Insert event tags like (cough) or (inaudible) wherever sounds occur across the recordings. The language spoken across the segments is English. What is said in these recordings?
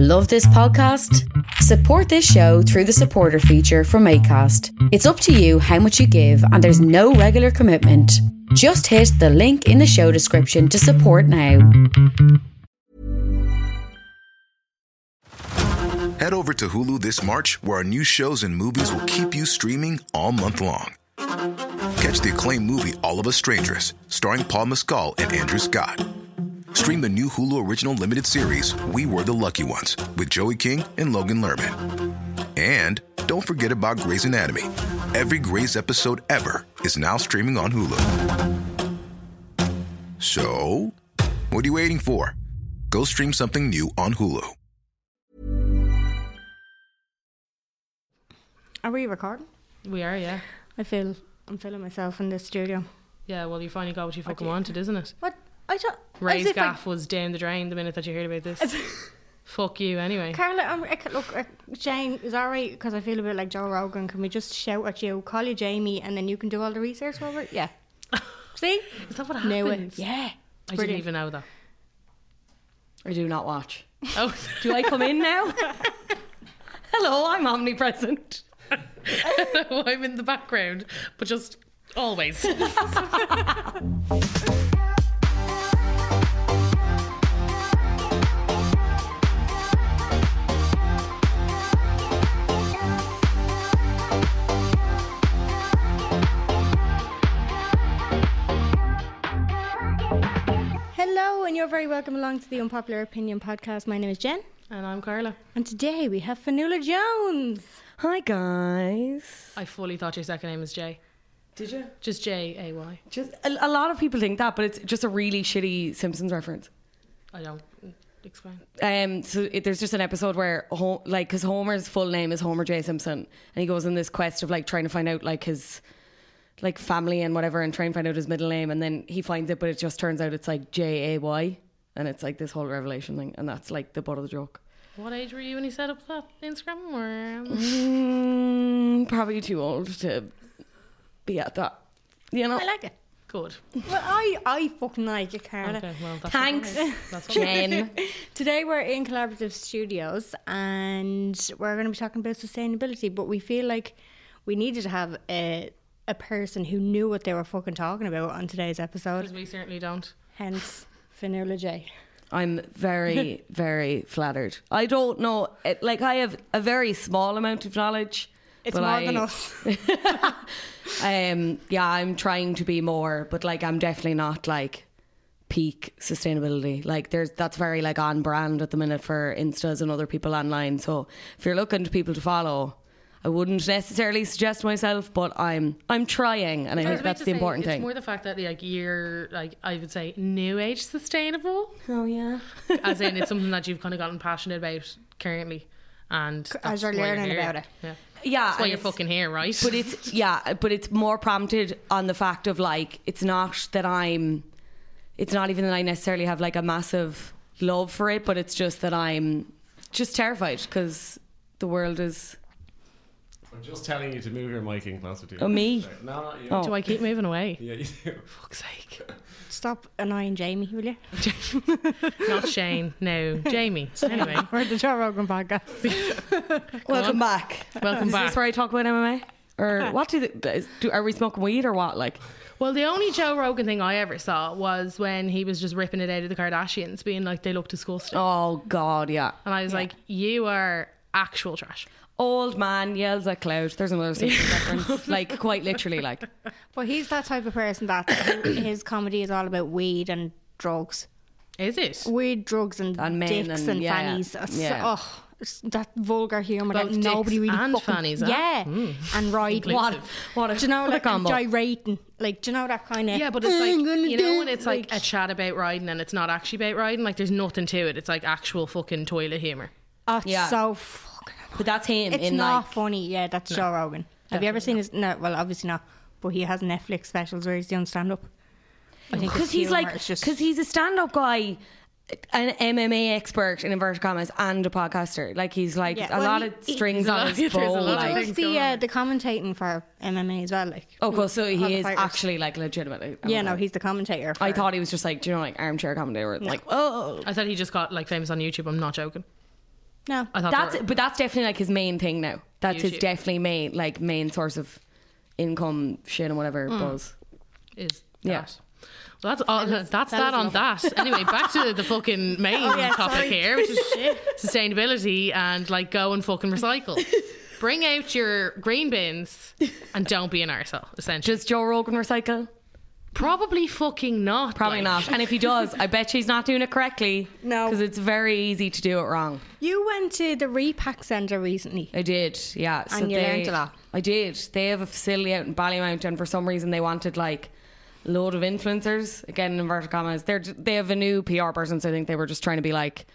Love this podcast? Support this show through the supporter feature from ACAST. It's up to you how much you give, and there's no regular commitment. Just hit the link in the show description to support now. Head over to Hulu this March, where our new shows and movies will keep you streaming all month long. Catch the acclaimed movie All of Us Strangers, starring Paul Mescal and Andrew Scott. Stream the new Hulu original limited series We Were the Lucky Ones with Joey King and Logan Lerman. And don't forget about Grey's Anatomy. Every Grey's episode ever is now streaming on Hulu. So, what are you waiting for? Go stream something new on Hulu. Are we recording? We are, yeah. I feel I'm feeling myself in this studio. Yeah, well, you finally got what you fucking do. wanted, isn't it? What? I thought Ray's as if I- gaff was down the drain the minute that you heard about this. Fuck you, anyway. Carla, I'm, I, ca- look, uh, Jane, is that right? Because I feel a bit like Joe Rogan. Can we just shout at you, call you Jamie, and then you can do all the research over it? Yeah. (laughs) See? Is that what Knew happens? it. Yeah. I didn't even know that. I do not watch. Oh, (laughs) Do I come in now? (laughs) Hello, I'm omnipresent. I'm in the background, but just always. Hello, and you're very welcome along to the Unpopular Opinion podcast. My name is Jen, and I'm Carla. and today we have Fionnuala Jones. Hi guys. I fully thought your second name was Jay. Did you? Just J A Y. Just a, a lot of people think that, but it's just a really shitty Simpsons reference. I don't explain. Um, so it, there's just an episode where, Ho- like, because Homer's full name is Homer J Simpson, and he goes on this quest of like trying to find out like his like family and whatever, and try and find out his middle name, and then he finds it, but it just turns out it's like J A Y, and it's like this whole revelation thing, and that's like the butt of the joke. What age were you when you set up that Instagram? Or Mm, probably too old to be at that. You know. I like it. good? Well, I, I fucking like it, Carla. Okay, well, that's Thanks, What that's what (laughs) Jen. Today we're in Collaborative Studios and we're going to be talking about sustainability, but we feel like we needed to have a a person who knew what they were fucking talking about on today's episode. Because we certainly don't. Hence, Fionnuala J. I'm very, (laughs) very flattered. I don't know, it, like I have a very small amount of knowledge. It's but more I, than us. (laughs) Um, yeah, I'm trying to be more, but like I'm definitely not like peak sustainability. Like there's that's very like on brand at the minute for instas and other people online. So if you're looking to people to follow, I wouldn't necessarily suggest myself, but I'm I'm trying, and I, I think that's the say, important it's thing. It's more the fact that like you're like I would say new age sustainable, oh yeah. (laughs) as in it's something that you've kind of gotten passionate about currently, and As you're why learning here. about it. Yeah, Yeah, that's why you're it's- fucking here, right? but it's (laughs) yeah but it's more prompted on the fact of like it's not that i'm it's not even that i necessarily have like a massive love for it but it's just that i'm just terrified because the world is I'm just telling you to move your mic in closer to you. Oh, me? Sorry. No, not you. Oh. Do I keep moving away? (laughs) Yeah, you do. (laughs) Fuck's sake! Stop annoying Jamie, will you? (laughs) Not Shane, no, Jamie. Anyway, We're the Joe Rogan podcast. welcome back Welcome is back. this where i talk about mma or what do, the, do are we smoking weed or what like well, the only Joe Rogan thing I ever saw was when he was just ripping it out of the Kardashians, being like they look disgusting, oh god yeah and I was like, you are actual trash. Old man yells at cloud there's another (laughs) Simpsons reference like quite literally like But he's that type of person that (coughs) his comedy is all about weed and drugs. Is it? Weed, drugs, and, And men dicks and, and- yeah, fannies. It's, yeah. Oh, that vulgar humour that nobody really and fucking... fannies? Yeah, hmm. and ride. Inclusive. what a, Do you know what a like combo gyrating? Like, do you know that kind of? Yeah, but it's like you know when it's like a chat about riding and it's not actually about riding. Like there's nothing to it. It's like actual fucking toilet humor. oh, it's Yeah. so. But that's him It's in not like funny. Yeah, that's Joe Rogan. Have you ever seen his? No, well, obviously not. But he has Netflix specials where he's doing stand up. I think because he's like because he's a stand-up guy an MMA expert in inverted commas and a podcaster like he's like Yeah, a well, lot he- of strings There's a on his there's a bow lot of like, does the uh, the commentating for MMA as well. Like, oh cool so he is fighters. actually like legitimately yeah, no, he's the commentator. For, I thought he was just like do you know like armchair commentator like oh I thought he just got like famous on YouTube. I'm not joking. No. I thought That's were- but that's definitely like his main thing now. That's his definitely main like main source of income shit and whatever Mm. buzz. is Yeah. Well, that's all, that's that that on is that. Anyway, back to the (laughs) fucking main Oh, yeah, topic sorry. here, which is (laughs) sustainability and like go and fucking recycle. (laughs) Bring out your green bins and don't be an arsehole, essentially. Does Joe Rogan recycle? Probably fucking not. Probably like. not. And if he does, I bet she's not doing it correctly. No. Because it's very easy to do it wrong. You went to the Repak centre recently. I did, yeah. And you they- learnt a lot. I did. They have a facility out in Ballymount, and for some reason they wanted like a load of influencers. Again, in inverted commas. They're they have a new PR person, so I think they were just trying to be like,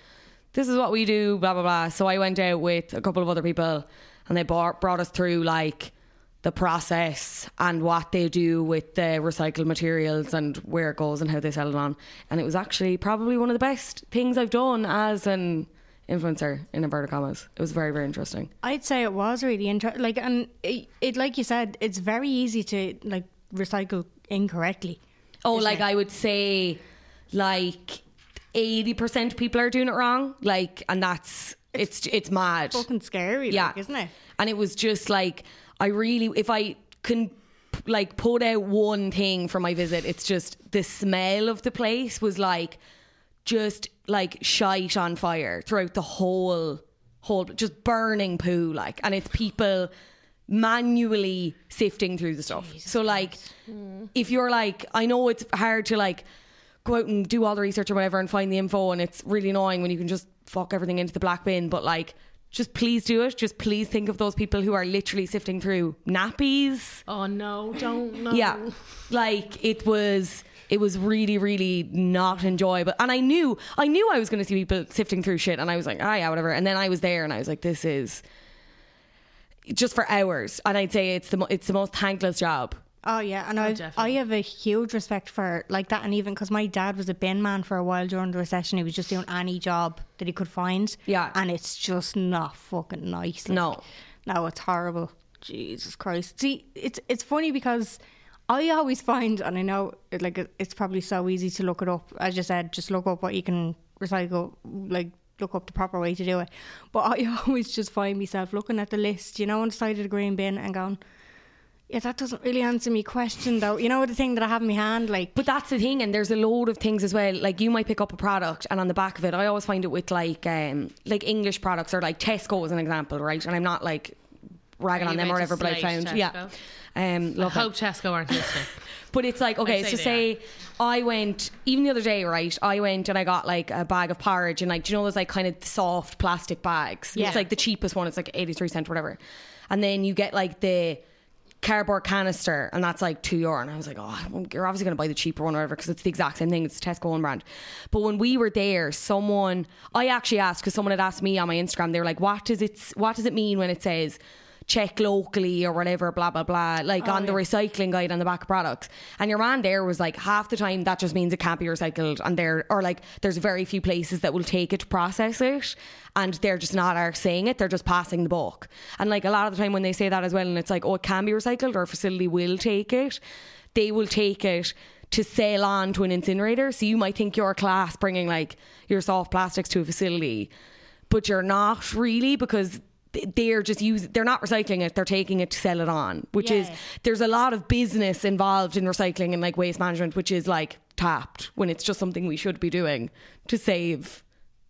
"This is what we do," blah blah blah. So I went out with a couple of other people, and they brought brought us through like the process and what they do with the recycled materials and where it goes and how they sell it on. And it was actually probably one of the best things I've done as an influencer in inverted commas. It was very very interesting. I'd say it was really interesting. Like, and it, it, like you said, it's very easy to like recycle incorrectly. Oh, like it? I would say, like eighty percent people are doing it wrong. Like, and that's it's it's, mad. Fucking scary, yeah, like, isn't it? And it was just like I really, if I can like put out one thing for my visit, it's just the smell of the place was like just like shite on fire throughout the whole whole just burning poo like and it's people manually sifting through the stuff. So like hmm. if you're like i know it's hard to like go out and do all the research or whatever and find the info and it's really annoying when you can just fuck everything into the black bin but like just please do it. Just please think of those people who are literally sifting through nappies. Oh no, don't no. yeah. Like it was it was really really not enjoyable. And i knew i knew i was going to see people sifting through shit and i was like ah yeah whatever. And then i was there and i was like this is just for hours. And i'd say it's the mo- it's the most thankless job Oh yeah, and oh, I I have a huge respect for like that, and even because my dad was a bin man for a while during the recession, he was just doing any job that he could find. Yeah. and it's just not fucking nice. like. No. no, it's horrible. Jesus Christ. See, it's it's funny because I always find, and I know it, like it's probably so easy to look it up. As you said, just look up what you can recycle, like. Look up the proper way to do it, but I (laughs) always just find myself looking at the list, you know, on the side of the green bin and going, yeah, that doesn't really answer me question though. You know the thing that I have in my hand, like But that's the thing, and there's a load of things as well. Like you might pick up a product, and on the back of it, I always find it with like um like English products or like Tesco as an example, right? And I'm not like ragging Are on them or whatever, but I slate found yeah. Tesco? Um, I love it. hope Tesco aren't (laughs) listening. But it's like okay, I'd so say say I went even the other day, right? I went and I got like a bag of porridge and like do you know those like kind of soft plastic bags? Yeah. It's like the cheapest one. It's like eighty three cent, whatever. And then you get like the cardboard canister, and that's like two euro. And I was like, oh, you're obviously going to buy the cheaper one, or whatever, because it's the exact same thing. It's Tesco one brand. But when we were there, someone I actually asked because someone had asked me on my Instagram. They were like, what does it what does it mean when it says check locally or whatever, blah blah blah, like oh, on the recycling guide on the back of products. And your man there was like, half the time that just means it can't be recycled, and there or like there's very few places that will take it to process it, and they're just not are saying it. They're just passing the buck. And like a lot of the time when they say that as well, and it's like, oh, it can be recycled or a facility will take it, they will take it to sail on to an incinerator. So you might think your class bringing like your soft plastics to a facility, but you're not really because they're just using they're not recycling it they're taking it to sell it on which is there's a lot of business involved in recycling and like waste management which is like tapped when it's just something we should be doing to save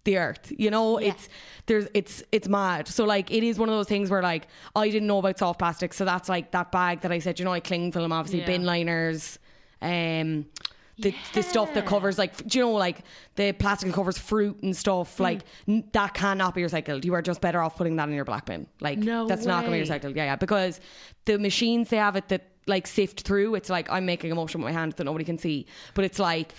the earth you know Yeah. it's there's it's it's mad so like it is one of those things where like i didn't know about soft plastic so that's like that bag that i said you know like cling film obviously Yeah. bin liners um the, the stuff that covers like do you know like the plastic that covers fruit and stuff Hmm. like n- that cannot be recycled. You are just better off putting that in your black bin. Like No that's not going to be recycled. Yeah yeah because the machines they have it that like sift through it's like i'm making a motion with my hand that nobody can see. But it's like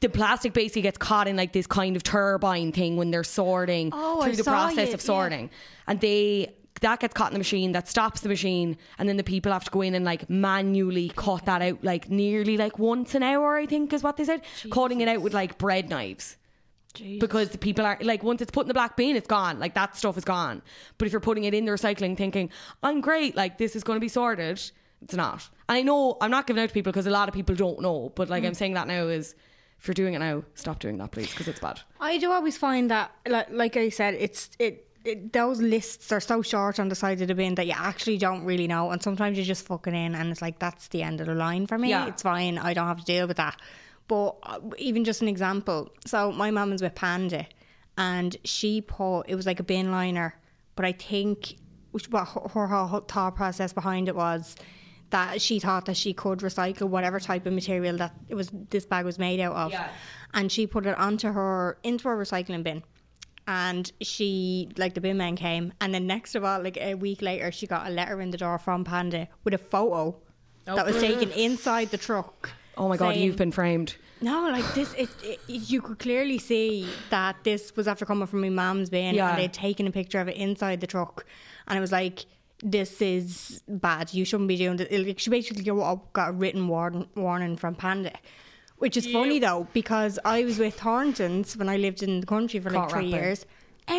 the plastic basically gets caught in like this kind of turbine thing when they're sorting Oh, I through the process you, of yeah. sorting. And they that gets caught in the machine that stops the machine and then the people have to go in and like manually cut that out like nearly like once an hour i think is what they said. Cutting it out with like bread knives. Because the people are like once it's put in the black bin it's gone. Like that stuff is gone. But if you're putting it in the recycling thinking i'm great like this is going to be sorted it's not. And i know i'm not giving out to people because a lot of people don't know but like i'm mm. saying that now is if you're doing it now, stop doing that, please, because it's bad. I do always find that, like, like I said, it's it, it. Those lists are so short on the side of the bin that you actually don't really know, and sometimes you're just fucking in, and it's like that's the end of the line for me. Yeah. It's fine. I don't have to deal with that. But uh, even just an example. So my mum was with Panda, and she put it was like a bin liner, but I think which what her, her whole thought process behind it was that she thought that she could recycle whatever type of material that it was this bag was made out of Yeah. and she put it onto her into her recycling bin and she like the bin man came and then next of all like a week later she got a letter in the door from panda with a photo oh, that was taken inside the truck Oh my god, you've been framed. no, like this, it, it, you could clearly see that this was after coming from my mum's bin, Yeah. and they'd taken a picture of it inside the truck, and it was like, "This is bad. You shouldn't be doing this." Like, she basically got got a written warn, warning from Panda, which is funny though because I was with Thorntons when I lived in the country for like Caught three rapping. years.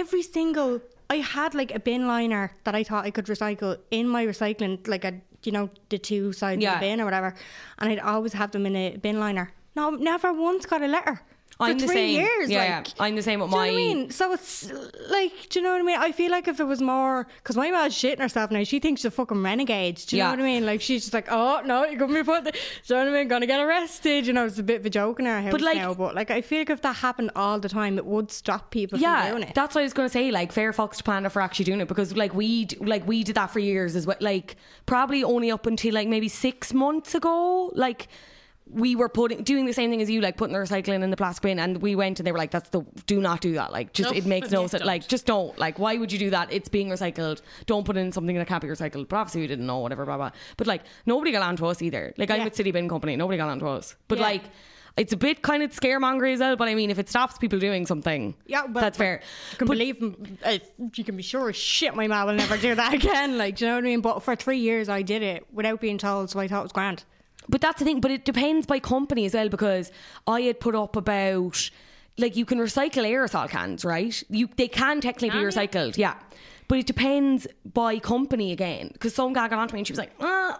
Every single I had like a bin liner that I thought I could recycle in my recycling, like a you know the two sides Yeah. of the bin or whatever, and I'd always have them in a bin liner. No, never once got a letter. For I'm the three same. years, Yeah, like, yeah. I'm the same with do you know what I my- mean? So it's like, do you know what I mean? I feel like if there was more, because my mom's shitting herself now. She thinks she's a fucking renegade. Do you Yeah. know what I mean? Like she's just like, oh no, you're gonna be put. The, do you know what I mean? Gonna get arrested. You know, it's a bit of a joke in our house like- now. But like, I feel like if that happened all the time, it would stop people from Yeah, doing it. that's what I was going to say. Like, fair fucks to Panda for actually doing it because, like, we like we did that for years as well. Like, probably only up until like maybe six months ago. Like, we were putting doing the same thing as you, like putting the recycling in the plastic bin, and we went and they were like, "That's the do not do that. Like, just No, it makes no sense. don't. Like, just don't. Like, why would you do that? It's being recycled. Don't put in something that can't be recycled. But obviously, we didn't know whatever, blah blah. But like, nobody got on to us either. Like, I'm with City Bin Company. Nobody got on to us. But Yeah. like. It's a bit kind of scaremongery as well, but I mean, if it stops people doing something, Yeah, but- that's fair. You can believe, uh, you can be sure as shit my mom will never do that (laughs) again. Like, do you know what I mean? But for three years, I did it without being told, so I thought it was grand. But that's the thing. But it depends by company as well because I had put up about like you can recycle aerosol cans, right? You they can technically be Can you? recycled, yeah. But it depends by company again. Because some guy got onto me and she was like, uh,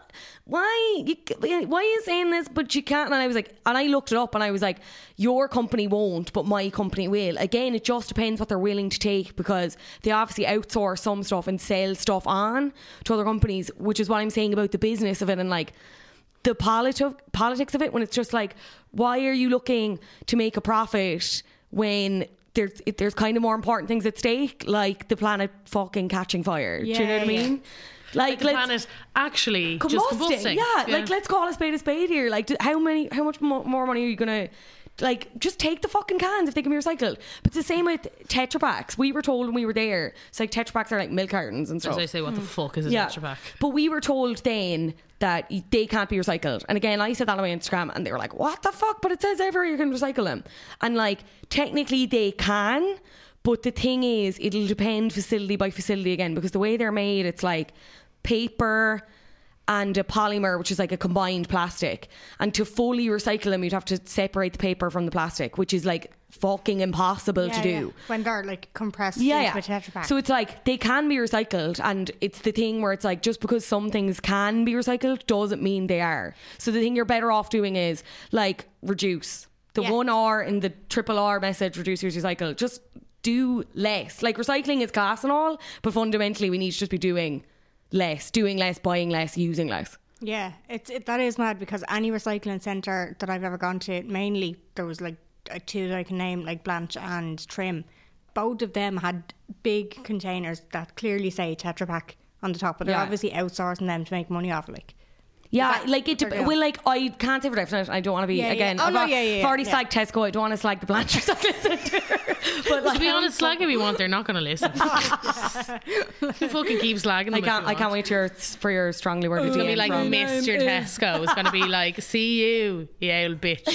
"Why? You, why are you saying this? But you can't." And I was like, and I looked it up and I was like, "Your company won't, but my company will." Again, it just depends what they're willing to take because they obviously outsource some stuff and sell stuff on to other companies, which is what I'm saying about the business of it and like the politi- politics of it when it's just like why are you looking to make a profit when there's there's kind of more important things at stake like the planet fucking catching fire do you know Yeah, what I mean like, the let's planet actually just combusting. combusting. Yeah, like let's call a spade a spade here. Like, d- how many, how much mo- more money are you gonna? Like, just take the fucking cans if they can be recycled. But it's the same with Tetra Paks. We were told when we were there, it's like Tetra Paks are like milk cartons and stuff. As I say, what the mm. fuck is a Yeah. Tetra Pak? But we were told then that they can't be recycled. And again, I said that on my Instagram and they were like, what the fuck? But it says everywhere you can recycle them. And like, technically they can. But the thing is, it'll depend facility by facility again because the way they're made, it's like paper and a polymer, which is like a combined plastic. And to fully recycle them, you'd have to separate the paper from the plastic, which is like fucking impossible to do. yeah. When they're like compressed Yeah, yeah. a Tetra Pak. So it's like they can be recycled, and it's the thing where it's like just because some things can be recycled doesn't mean they are. So the thing you're better off doing is like reduce the Yeah. one R in the triple R message, reduce use recycle. Just do less. Like recycling is class and all, but fundamentally we need to just be doing less, doing less, buying less, using less. Yeah, it's it, that is mad because any recycling centre that I've ever gone to, mainly there was like two that I can name, like Blanche and Trim. Both of them had big containers that clearly say Tetra Pak on the top, but they're Yeah. obviously outsourcing them to make money off. it, Like, Yeah, that- like it. they're Dep- well, like I can't say for definite. I don't want to be Yeah, yeah. again. Oh, I've, no, al- yeah, yeah, I've already yeah. slagged Tesco. I don't want to slag the Blanchard Recycling Centre. but like, To be honest, slag if you want, they're not going to listen. (laughs) you fucking keep slagging. I if can't. I can't wait to your, for your strongly worded It's gonna be DM like from- Mr. Tesco. It's gonna be (laughs) like, see you, you old bitch.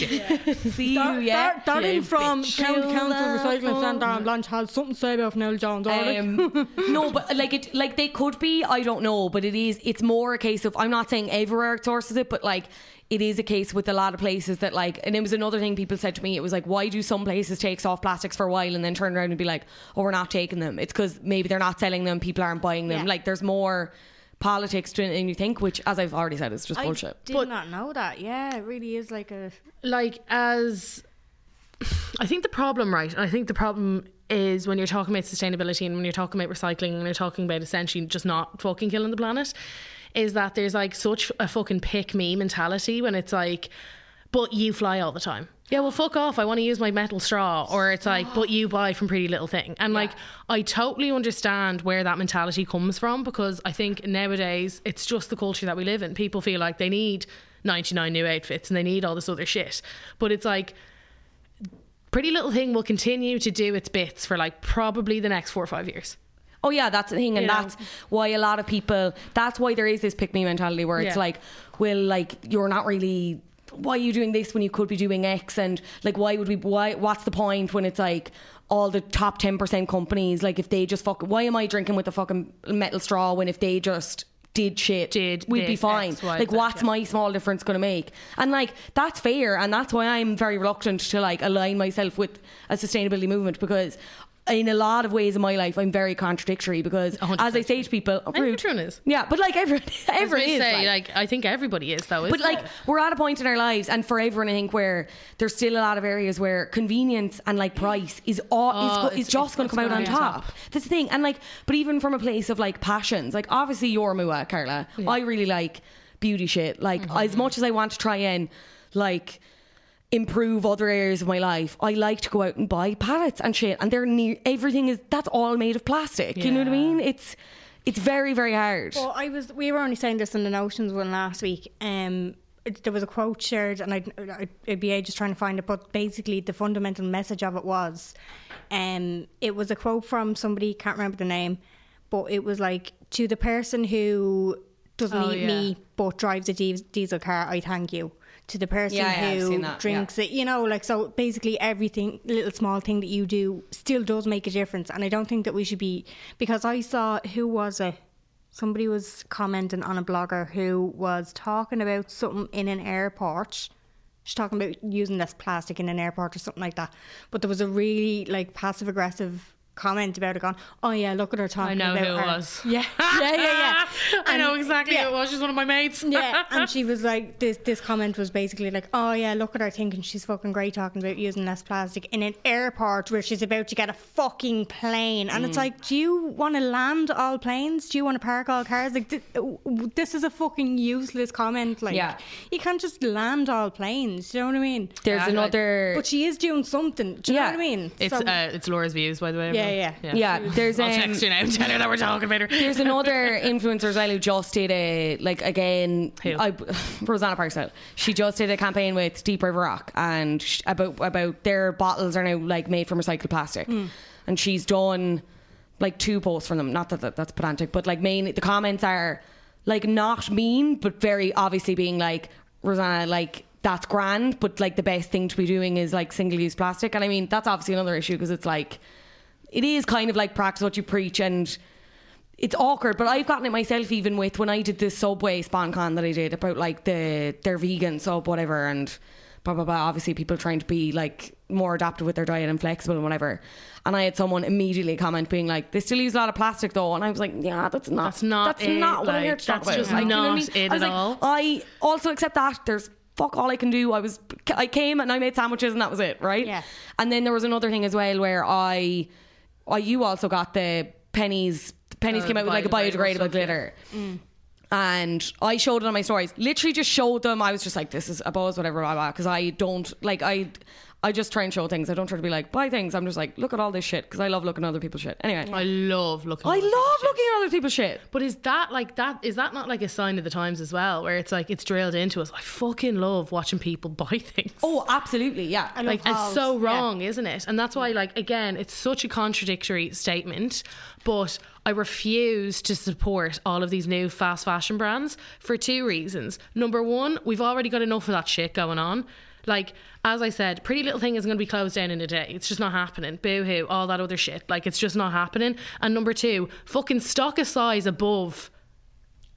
(laughs) See you, yeah. Dar- Darren you from bitch. County Council Recycling Centre and Blanche has something to say about Neil Jones. Um, no, but like it, like they could be. I don't know, but it is. It's more a case of. I'm not saying everywhere it sources it, but like it is a case with a lot of places that like. And it was another thing people said to me. It was like, why do some places take soft plastics for a while and then turn around and be like, oh, we're not taking them? It's because maybe they're not selling them. People aren't buying them. Yeah. Like there's more politics to it than you think, which, as I've already said, is just I bullshit. did not know that. Yeah, it really is like a. like as I think the problem, right? I think the problem is when you're talking about sustainability and when you're talking about recycling and you're talking about essentially just not fucking killing the planet, is that there's like such a fucking pick me mentality when it's like, but you fly all the time. Yeah, well, fuck off. I want to use my metal straw. Or it's like, (gasps) but you buy from Pretty Little Thing. And like, I totally understand where that mentality comes from because I think nowadays it's just the culture that we live in. People feel like they need 99 new outfits and they need all this other shit. But it's like, Pretty Little Thing will continue to do its bits for like probably the next four or five years. Oh yeah, that's the thing, and You know? that's why a lot of people. That's why there is this pick me mentality where it's Yeah. like, well, like you're not really. Why are you doing this when you could be doing X? And like, why would we? Why? What's the point when it's like all the top ten percent companies? Like, if they just fuck, why am I drinking with the fucking metal straw when if they just did shit, Did we'd be fine. X, Y, like, what's yeah. my small difference going to make? And like, that's fair, and that's why I'm very reluctant to like align myself with a sustainability movement because. In a lot of ways in my life, I'm very contradictory because, as I say to people, oh, rude. Everyone is. Yeah, but like everyone, (laughs) I everyone is. say, like- like, I think everybody is though. but like it? we're at a point in our lives, and for everyone, I think where there's still a lot of areas where convenience and like (gasps) price is all Oh, is, it's- is just going to come out on top. top. That's the thing, and like, but even from a place of like passions, like obviously you're Mua, Carla. I really like beauty shit. Like Mm-hmm. as much as I want to try and like improve other areas of my life. I like to go out and buy palettes and shit, and they're near everything is that's all made of plastic. You know what I mean? It's it's very very hard. Well, I was. We were only saying this in the notions one last week. Um, it, there was a quote shared, and I'd, I'd, it'd be ages trying to find it. But basically, the fundamental message of it was, um, it was a quote from somebody can't remember the name, but it was like to the person who doesn't Oh, eat yeah. me but drives a diesel car, I thank you. To the person Yeah, yeah, who drinks it, you know, like so. Basically, everything, little small thing that you do, still does make a difference. And I don't think that we should be because I saw who was it somebody was commenting on a blogger who was talking about something in an airport. She's talking about using less plastic in an airport or something like that. But there was a really like passive aggressive comment about it going, Oh yeah, look at her talking I know about who it was. (laughs) Yeah. Yeah, yeah, yeah. (laughs) I know exactly yeah. who it was. She's one of my mates. yeah, (laughs) and she was like, this this comment was basically like, oh yeah, look at her thinking she's fucking great talking about using less plastic in an airport where she's about to get a fucking plane, and it's Mm. like, do you want to land all planes? Do you want to park all cars? Like, thi- this is a fucking useless comment. Like, Yeah. you can't just land all planes. Do you know what I mean? There's Yeah, another But she is doing something. Do you Yeah. know what I mean? It's So- uh, it's Laura's views, by the way. Yeah, everyone. yeah. yeah. There's I'll um, text you now tell her that we're talking about her. There's another influencer as well who just did a like again. Who? I, Rosanna Purcell. She just did a campaign with Deep River Rock and sh- about about their bottles are now like made from recycled plastic, Hmm. and she's done like two posts from them. Not that, that that's pedantic, but like main the comments are like not mean, but very obviously being like Rosanna like. That's grand, but like the best thing to be doing is like single use plastic. And I mean, that's obviously another issue because it's like, it is kind of like practice what you preach and it's awkward, but I've gotten it myself even with when I did this Subway SponCon that I did about like the their vegan sub whatever and blah blah blah. Obviously, people trying to be like more adaptive with their diet and flexible and whatever. And I had someone immediately comment being like, "They still use a lot of plastic though," and I was like, "Yeah, that's not That's not that's it, not what I'm here to talk that's about." just Like, you know what I mean? it I was at like, all. I also accept that there's fuck all I can do. I was I came and I made sandwiches and that was it, right? Yeah. And then there was another thing as well where I, I you also got the Penneys. Penneys Oh, came out with like a biodegradable biodegradable stuff, yeah. glitter. Mm. And I showed it on my stories. Literally, just showed them. I was just like, "This is a buzz, whatever." Blah blah. Because I don't like I, I just try and show things. I don't try to be like buy things. I'm just like, look at all this shit because I love looking at other people's shit. Anyway, I love looking. I at love looking at other people's shit. But is that like that? Is that not like a sign of the times as well, where it's like it's drilled into us? I fucking love watching people (laughs) buy things. Oh, absolutely, yeah. I love like it's hauls. so Yeah. wrong, isn't it? And that's why, like, again, it's such a contradictory statement. But I refuse to support all of these new fast fashion brands for two reasons. Number one, we've already got enough of that shit going on. Like, as I said, Pretty Little Thing is going to be closed down in a day. It's just not happening. Boo hoo, all that other shit. Like, it's just not happening. And number two, fucking stock a size above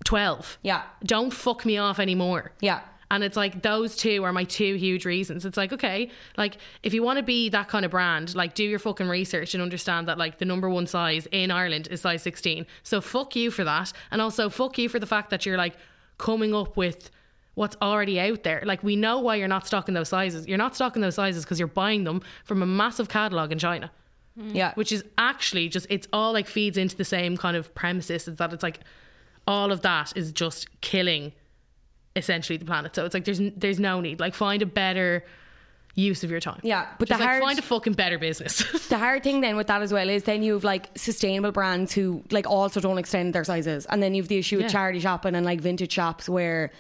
12. Yeah. Don't fuck me off anymore. Yeah. And it's like those two are my two huge reasons. It's like, okay, like if you want to be that kind of brand, like do your fucking research and understand that like the number one size in Ireland is size 16. So fuck you for that. And also fuck you for the fact that you're like coming up with what's already out there. Like we know why you're not stocking those sizes. You're not stocking those sizes because you're buying them from a massive catalog in China, mm-hmm. Yeah. which is actually just it's all like feeds into the same kind of premises. Is that it's like all of that is just killing essentially the planet. So it's like there's there's no need. Like find a better use of your time. Yeah, but Just the like hard- find a fucking better business. (laughs) the hard thing then with that as well is then you have like sustainable brands who like also don't extend their sizes, and then you have the issue with charity shopping and like vintage shops where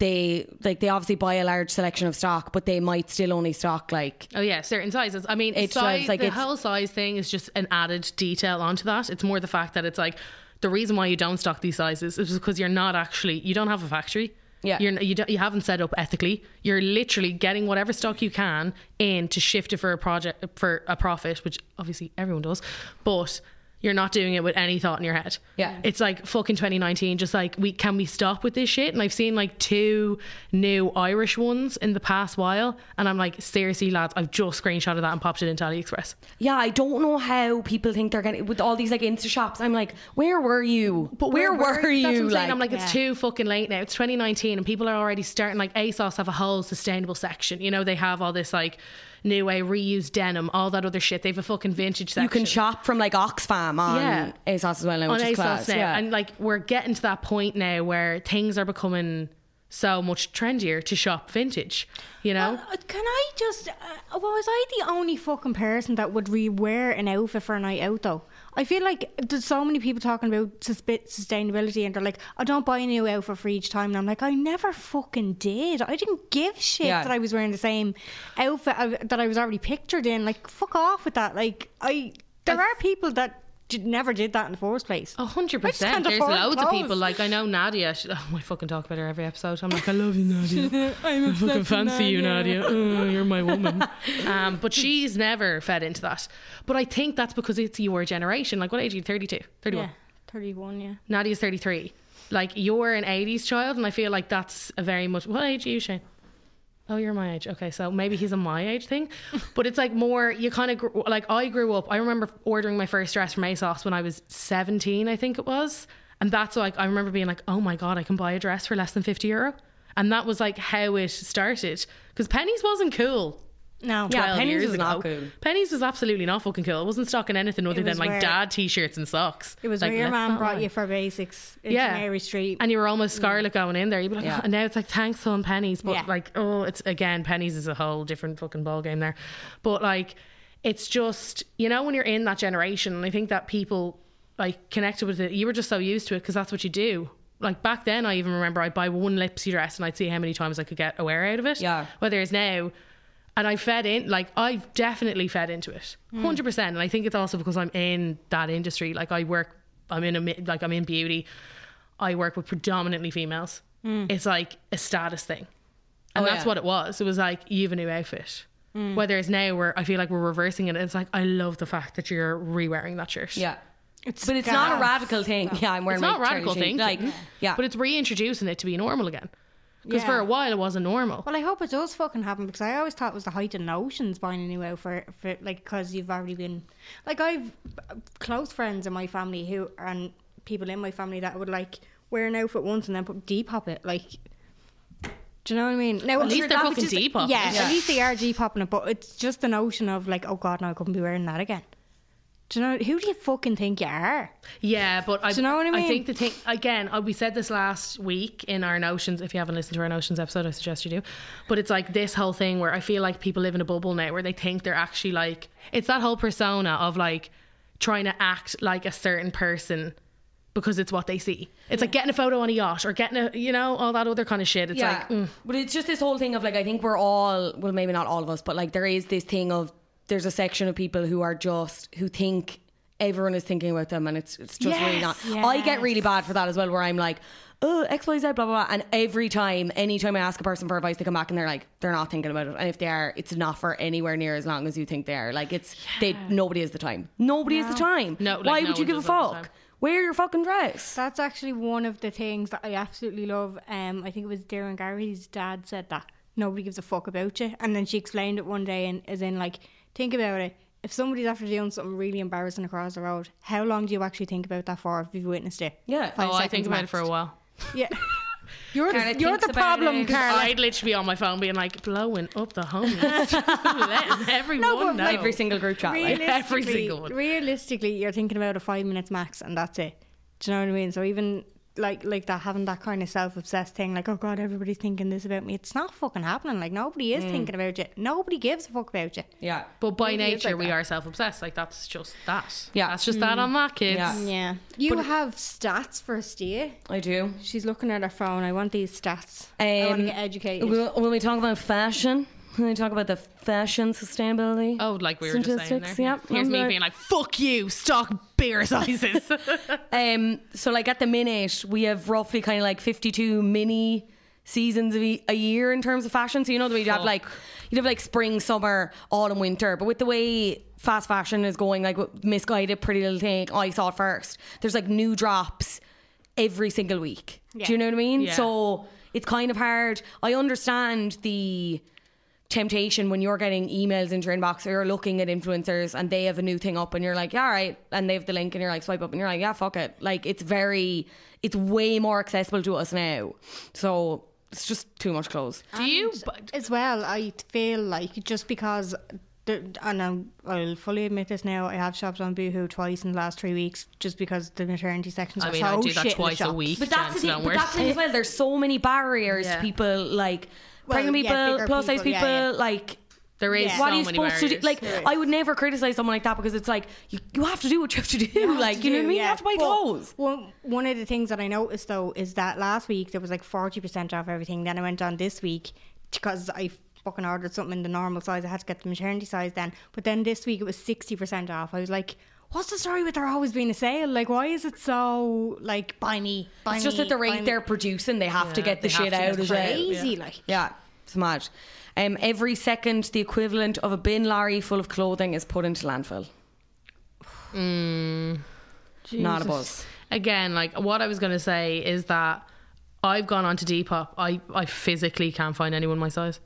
they like they obviously buy a large selection of stock, but they might still only stock like Oh yeah, certain sizes. I mean, It's size, like the it's- whole size thing is just an added detail onto that. It's more the fact that it's like the reason why you don't stock these sizes is because you're not actually you don't have a factory. Yeah. you're you don't, you haven't set up ethically. You're literally getting whatever stock you can in to shift it for a project for a profit, which obviously everyone does, but. You're not doing it with any thought in your head. Yeah. It's like fucking 2019. Just like we can we stop with this shit? And I've seen like two new Irish ones in the past while, and I'm like, seriously, lads, I've just screenshotted that and popped it into AliExpress. yeah, I don't know how people think they're getting with all these like Insta shops. I'm like, where were you? But where, were That's what you? I'm like, I'm like, it's too fucking late now. It's 2019, and people are already starting. Like ASOS have a whole sustainable section. You know, they have all this like new way reused denim, all that other shit. They have a fucking vintage section. you can shop from like Oxfam on Yeah. ASOS as well now, on which is ASOS class. now. Yeah. And like we're getting to that point now where things are becoming so much trendier to shop vintage. You know, Uh, Can I just? Uh, was I the only fucking person that would re-wear an outfit for a night out though? I feel like there's so many people talking about sustainability and they're like, I don't buy a new outfit for each time. And I'm like, I never fucking did. I didn't give shit Yeah. that I was wearing the same outfit I- that I was already pictured in. Like, fuck off with that. Like, I there are people that did, never did that in the first place. A hundred percent. There's loads of people like I know Nadia. She, oh, I fucking talk about her every episode. I'm like, I love you, (laughs) Nadia. I'm fucking fancy you, Nadia. Oh, you're my woman. (laughs) Um, but she's never fed into that. But I think that's because it's your generation. Like, what age are you? 32, 31. Yeah, thirty-one. Yeah. Nadia's 33. Like, you're an 80s child, and I feel like that's a very much. What age are you, Shane? Oh, you're my age. Okay, so maybe he's a my age thing, but it's like more. You kind of gr- like I grew up. I remember ordering my first dress from ASOS when I was 17, I think it was, and that's like I remember being like, oh my god, I can buy a dress for less than 50 euro, and that was like how it started because Penneys wasn't cool. No. Yeah, 12 Penneys was ago. not cool. Penneys was absolutely not fucking cool. It wasn't stocking anything other than like where- dad t-shirts and socks. It was like, where your let's mum brought lie. you for basics into Yeah. Mary Street. And you were almost scarlet going in there. You'd be like, Yeah. oh, and now it's like thanks on Penneys. But Yeah. like, oh, it's again, Penneys is a whole different fucking ball game there. But like, it's just you know when you're in that generation, and I think that people like connected with it. You were just so used to it because that's what you do. Like back then, I even remember I'd buy one Lipsy dress and I'd see how many times I could get a wear out of it. Yeah. Whereas now, and I fed in, like I've definitely fed into it, hmm. hundred percent. And I think it's also because I'm in that industry. Like I work, I'm in a mi- like I'm in beauty. I work with predominantly females. Hmm. It's like a status thing, and Oh, that's yeah. what it was. It was like you have a new outfit. Hmm. Whereas now we're, I feel like we're reversing it. It's like I love the fact that you're re-wearing that shirt. yeah. It's But it's not a radical thing. (laughs) Yeah, I'm wearing It's not a radical thing, Like, mm-hmm. yeah. but it's reintroducing it to be normal again. Because for a while it wasn't normal. Well, I hope it does fucking happen because I always thought it was the height of notions buying a new outfit for like because you've already been like I've close friends in my family who and people in my family that would like wear an outfit once and then put Depop it like. Do you know what I mean? Now, At least they're fucking just- Depop. Yeah, Yeah. at least they are Depopping it, but it's just the notion of like, oh god, no, I couldn't be wearing that again. Do you know who do you fucking think you are? Yeah, but I, Do you know what I mean? think the thing again. We said this last week in our notions. If you haven't listened to our notions episode, I suggest you do. But it's like this whole thing where I feel like people live in a bubble now, where they think they're actually like it's that whole persona of like trying to act like a certain person because it's what they see. It's like getting a photo on a yacht or getting a you know all that other kind of shit. It's yeah. like mm. But it's just this whole thing of like, I think we're all, well, maybe not all of us, but like there is this thing of there's a section of people who are just, who think everyone is thinking about them and it's, it's just really not. Yes, I get really bad for that as well, where I'm like, oh, X, Y, Z, blah, blah, blah. And every time, anytime I ask a person for advice, they come back and they're like, they're not thinking about it. And if they are, it's not for anywhere near as long as you think they are. Like it's, they, nobody has the time. Nobody has the time. No, like, Why no would you give a does have the fuck? time. Wear your fucking dress. That's actually one of the things that I absolutely love. Um, I think it was Doireann Garrihy's dad said that nobody gives a fuck about you, and then she explained it one day, and as in like, think about it. If somebody's after doing something really embarrassing across the road, how long do you actually think about that for if you've witnessed it? Yeah. Five oh, I seconds think about it for a while. Yeah. You're Carla the, you're the problem, it. Carla. I'd literally be on my phone being like blowing up the homies, (laughs) (laughs) letting everyone but know. like Every single group chat. Like. Every single one. realistically, you're thinking about a five minutes max, and that's it. Do you know what I mean? So even like like that having that kind of self obsessed thing, like oh god, everybody's thinking this about me. It's not fucking happening. Like nobody is thinking about you. Nobody gives a fuck about you. Yeah. But by Maybe it's nature, like we that. are self-obsessed. Like that's just that. Yeah. that's just that on that, kids. Yeah. Yeah, you have stats for us, do you? I do. She's looking at her phone. I want these stats. I want to Um, get educated. Will, will we talk about fashion? When we talk about the fashion sustainability? Oh, like we were just saying there. Yeah. Here's me being like, "Fuck you, stock beer sizes." (laughs) (laughs) Um, so like at the minute, we have roughly kind of like 52 mini seasons a, a year in terms of fashion. So you know the way you'd have like you'd have like spring, summer, autumn, winter. But with the way fast fashion is going, like Missguided, pretty little thing, I saw it first. There's like new drops every single week. Do you know what I mean? Yeah. So it's kind of hard. I understand the temptation when you're getting emails into your inbox or you're looking at influencers and they have a new thing up and you're like, yeah, all right. And they have the link and you're like, swipe up and you're like, yeah, fuck it. Like it's very, it's way more accessible to us now. So it's just too much clothes. Do you? as well, I feel like just because, the, and I'm, I'll fully admit this now, I have shopped on Boohoo twice in the last three weeks just because the maternity sections I are mean, so I do that shit in the twice a week. But that's the thing. But that's the thing as well. There's so many barriers Yeah. to people like Well, pregnant yeah, people, bigger plus size people, people, yeah, yeah. like. There is Yeah. What so are you many supposed to do? Like, I would never criticize someone like that because it's like you, you have to do what you have to do. (laughs) like, you know what I mean? You have to buy But clothes. One, one of the things that I noticed though is that last week there was like 40% off everything. Then I went on this week because I fucking ordered something in the normal size. I had to get the maternity size then. But then this week it was 60% off. I was like, what's the story with there always being a sale? Like, why is it so like, buy me? Buy It's just me, at the rate they're producing, they have to get the shit out It's well. crazy. Like, Yeah, it's mad. Um, every second, the equivalent of a bin lorry full of clothing is put into landfill. Not a buzz. Again, like what I was going to say is that I've gone on to Depop. I I physically can't find anyone my size.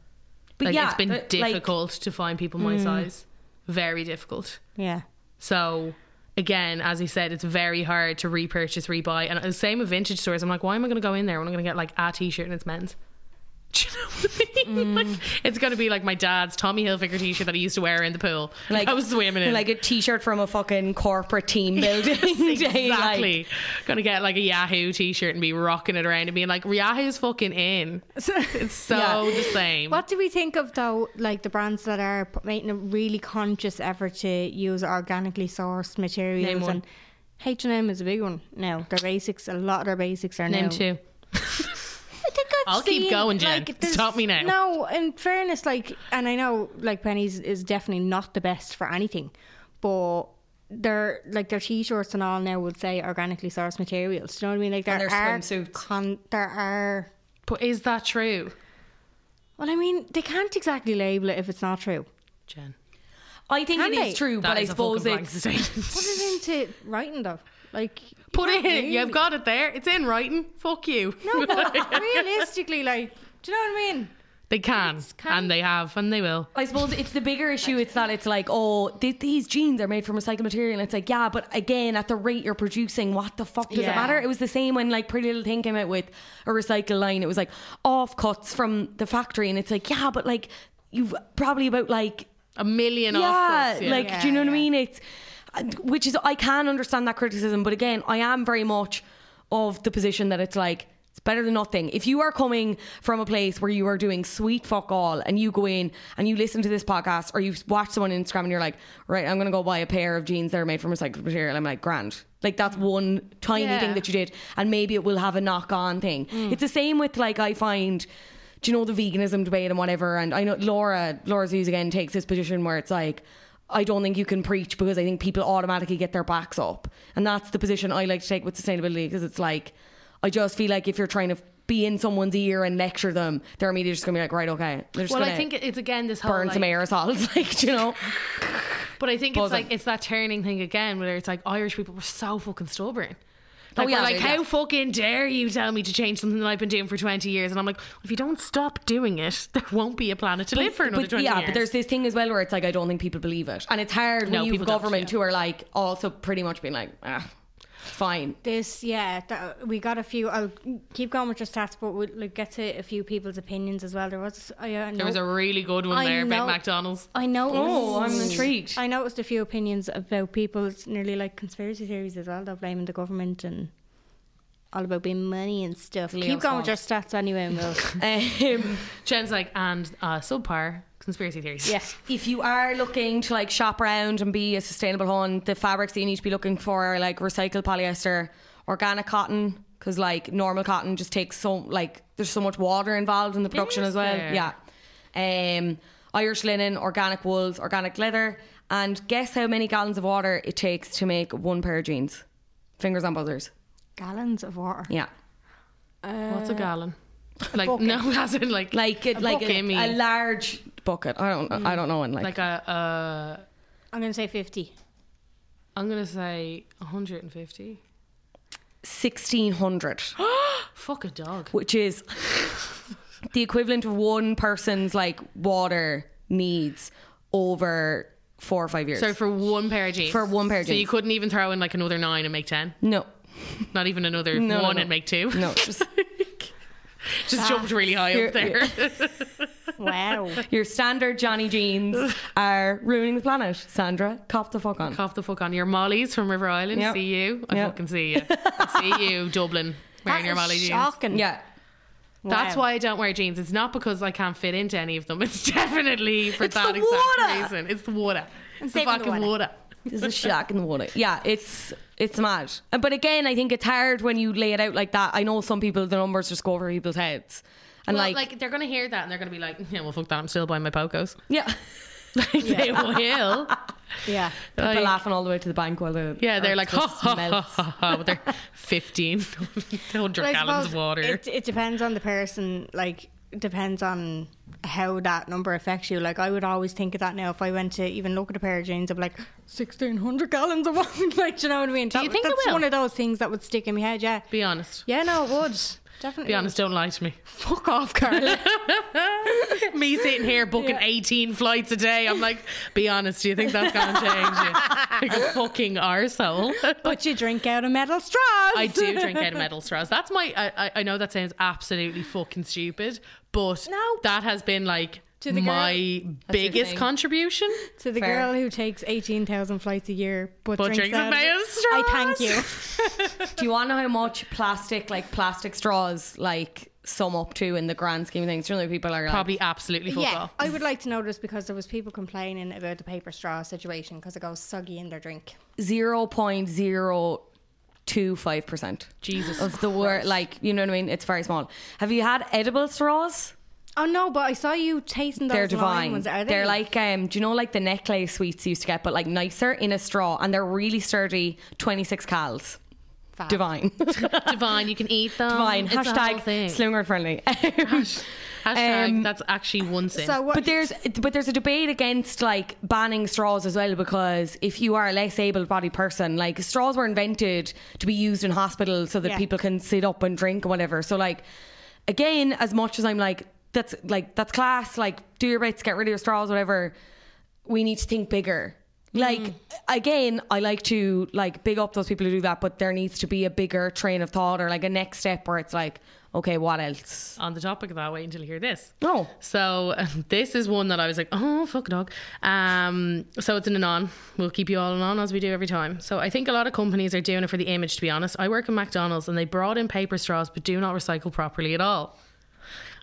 But like yeah, it's been but, like- difficult to find people my size. Very difficult. yeah. So again, as he said, it's very hard to repurchase, rebuy. And the same with vintage stores. I'm like, why am I going to go in there when I'm going to get like a t-shirt and it's men's? (laughs) Do you know what I mean? Like, mm. it's going to be like my dad's Tommy Hilfiger t-shirt that he used to wear in the pool. Like I was swimming in. like a t-shirt from a fucking corporate team (laughs) building day. (laughs) Like, Exactly. Gonna get like a Yahoo t-shirt and be rocking it around and being like, Yahoo's fucking in. It's so Yeah. the same. What do we think of though, like the brands that are making a really conscious effort to use organically sourced materials? Name one. And H and M is a big one now. Their basics, a lot of their basics are Name now. two. I think I've I'll keep going, Jen. like, Stop me now. No, in fairness, like, and I know like Penneys is definitely not the best for anything, but. Their like their t-shirts and all now would say organically sourced materials. Do you know what I mean? Like there their are swimsuits. Con- there are But is that true? well, I mean, they can't exactly label it if it's not true. Jen. I think Can it they? is true, That but I is a suppose fucking blank it's statement. Put it into writing though. Like you Put it in. You've got it there. It's in writing. Fuck you. No, but (laughs) realistically, like, do you know what I mean? They can, can- and they have, and they will. I suppose it's the bigger issue. It's that it's like, oh, th- these jeans are made from recycled material. And it's like, yeah, but again, at the rate you're producing, what the fuck does it matter? It was the same when like Pretty Little Thing came out with a recycle line. It was like off cuts from the factory, and it's like, yeah, but like you've probably about like A million yeah, offcuts. Yeah. like Yeah, do you know what I mean? It's which is I can understand that criticism, but again, I am very much of the position that it's like it's better than nothing. If you are coming from a place where you are doing sweet fuck all and you go in and you listen to this podcast or you watch someone on Instagram and you're like, right, I'm gonna go buy a pair of jeans that are made from recycled material. I'm like, grand. Like that's one tiny Yeah. thing that you did, and maybe it will have a knock on thing. Mm. It's the same with like I find do you know the veganism debate and whatever? And I know Laura, Laura's views again takes this position where it's like, I don't think you can preach because I think people automatically get their backs up. And that's the position I like to take with sustainability because it's like, I just feel like if you're trying to be in someone's ear and lecture them, they're immediately just going to be like, right, okay. They're just well, I think it's again this whole burn like, some aerosols, (laughs) like, you know? But I think it's like it's that turning thing again, where it's like Irish people were so fucking stubborn. Like, Oh, yeah, we're like, how fucking dare you tell me to change something that I've been doing for 20 years? And I'm like, if you don't stop doing it, (laughs) there won't be a planet to live for another but 20 yeah, years. but there's this thing as well where it's like I don't think people believe it, and it's hard No, when you've government yeah. who are like also pretty much being like, ah, fine. This, yeah, that, we got a few. I'll keep going with your stats, but we'll like, get to a few people's opinions as well. There was, I There was a really good one I there about know- McDonald's. I know. Oh, I'm intrigued. I noticed a few opinions about people's nearly like conspiracy theories as well. They're blaming the government and all about being money and stuff. Leo's Keep going with your stats anyway, we'll. (laughs) Um, Jen's like, and uh, subpar conspiracy theories. yeah. if you are looking to like shop around and be a sustainable home, the fabrics that you need to be looking for are like recycled polyester, organic cotton, because like normal cotton just takes so like there's so much water involved in the production as well. there? Yeah. Um, Irish linen, organic wools, organic leather, and guess how many gallons of water it takes to make one pair of jeans? Fingers on buzzers. Gallons of water. Yeah. What's a gallon? Like no, (laughs) as in like Like it, like a, a large bucket. I don't. I don't know. And like, like a uh, I'm gonna say fifty. I'm gonna say 150. sixteen hundred. (gasps) Fuck a dog. which is the equivalent of one person's like water needs over four or five years. So for one pair of jeans. For one pair of jeans. So you couldn't even throw in like another nine and make ten. no, Not even another No, no, one no. and make two. no, just (laughs) (laughs) Just jumped ah, really high up there. (laughs) Wow. (laughs) your standard Johnny jeans are ruining the planet. Sandra, cop the fuck on. Cough the fuck on your Molly's from River Island. Yep. See you. I Yep. fucking see you. I see you, Dublin, wearing That your Molly jeans. shocking. Yeah, That's why I don't wear jeans. It's not because I can't fit into any of them. It's definitely for It's that exact water. reason. It's the water. It's the saving the fucking water. water. there's a shock in the water. Yeah, it's it's mad. Uh, But again, I think it's hard when you lay it out like that. I know some people the numbers just go over people's heads, and Well, like, like, they're gonna hear that and they're gonna be like, yeah, well, fuck that. I'm still buying my Pocos. yeah, (laughs) Like, they will. Yeah. people Like- laughing all the way to the bank while the Yeah, they're earth like, ha ha ha ha ha. But they're 1,500 (laughs) But gallons of water. It, it depends on the person. Like, it depends on how that number affects you. Like, I would always think of that now. If I went to even look at a pair of jeans, I'd like, sixteen hundred gallons of (laughs) water. like, do you know what I mean? Do you think it that's one of those things that would stick in my head? Yeah. Be honest. Yeah, no, it would definitely. Be honest, don't lie to me. Fuck off, Carla. (laughs) Me sitting here booking 18 flights a day. I'm like, be honest, do you think that's going to change you? Like a (laughs) fucking arsehole. but you drink out of metal straws. I do drink out of metal straws. That's my. I, I- I know that sounds absolutely fucking stupid, but No. that has been like To the girl- my biggest contribution. To the Fair. girl who takes eighteen thousand flights a year, but, But drinks drinks out out of of. I thank you. (laughs) Do you want to know how much plastic, like plastic straws, like sum up to in the grand scheme of things? Do you know that people are like, Probably absolutely fuck yeah, off. I would like to know this because there was people complaining about the paper straw situation because it goes soggy in their drink. zero point zero two five percent Jesus of the word. Like you know what I mean? It's very small. Have you had edible straws? Oh no, but I saw you tasting those They're lime divine. ones. Are they? They're like um, do you know like the necklace sweets you used to get, but like nicer in a straw, and they're really sturdy. Twenty six cals. Fab. Divine. (laughs) Divine, you can eat them. Divine. It's Hashtag thing. slinger friendly. (laughs) Hashtag Um, that's actually one sin. So what? But there's but there's a debate against like banning straws as well because if you are a less able-bodied person, like straws were invented to be used in hospitals so that Yeah. people can sit up and drink and whatever. So like again, as much as I'm like that's like that's class, like do your bits, get rid of your straws, whatever. We need to think bigger. Like again, I like to like big up those people who do that, but there needs to be a bigger train of thought or like a next step where it's like, okay, what else? on the topic of that, wait until you hear this. Oh. So (laughs) this is one that I was like, oh fuck dog. Um, so it's an anon. We'll keep you all anon as we do every time. So I think a lot of companies are doing it for the image. To be honest, I work in McDonald's and they brought in paper straws but do not recycle properly at all.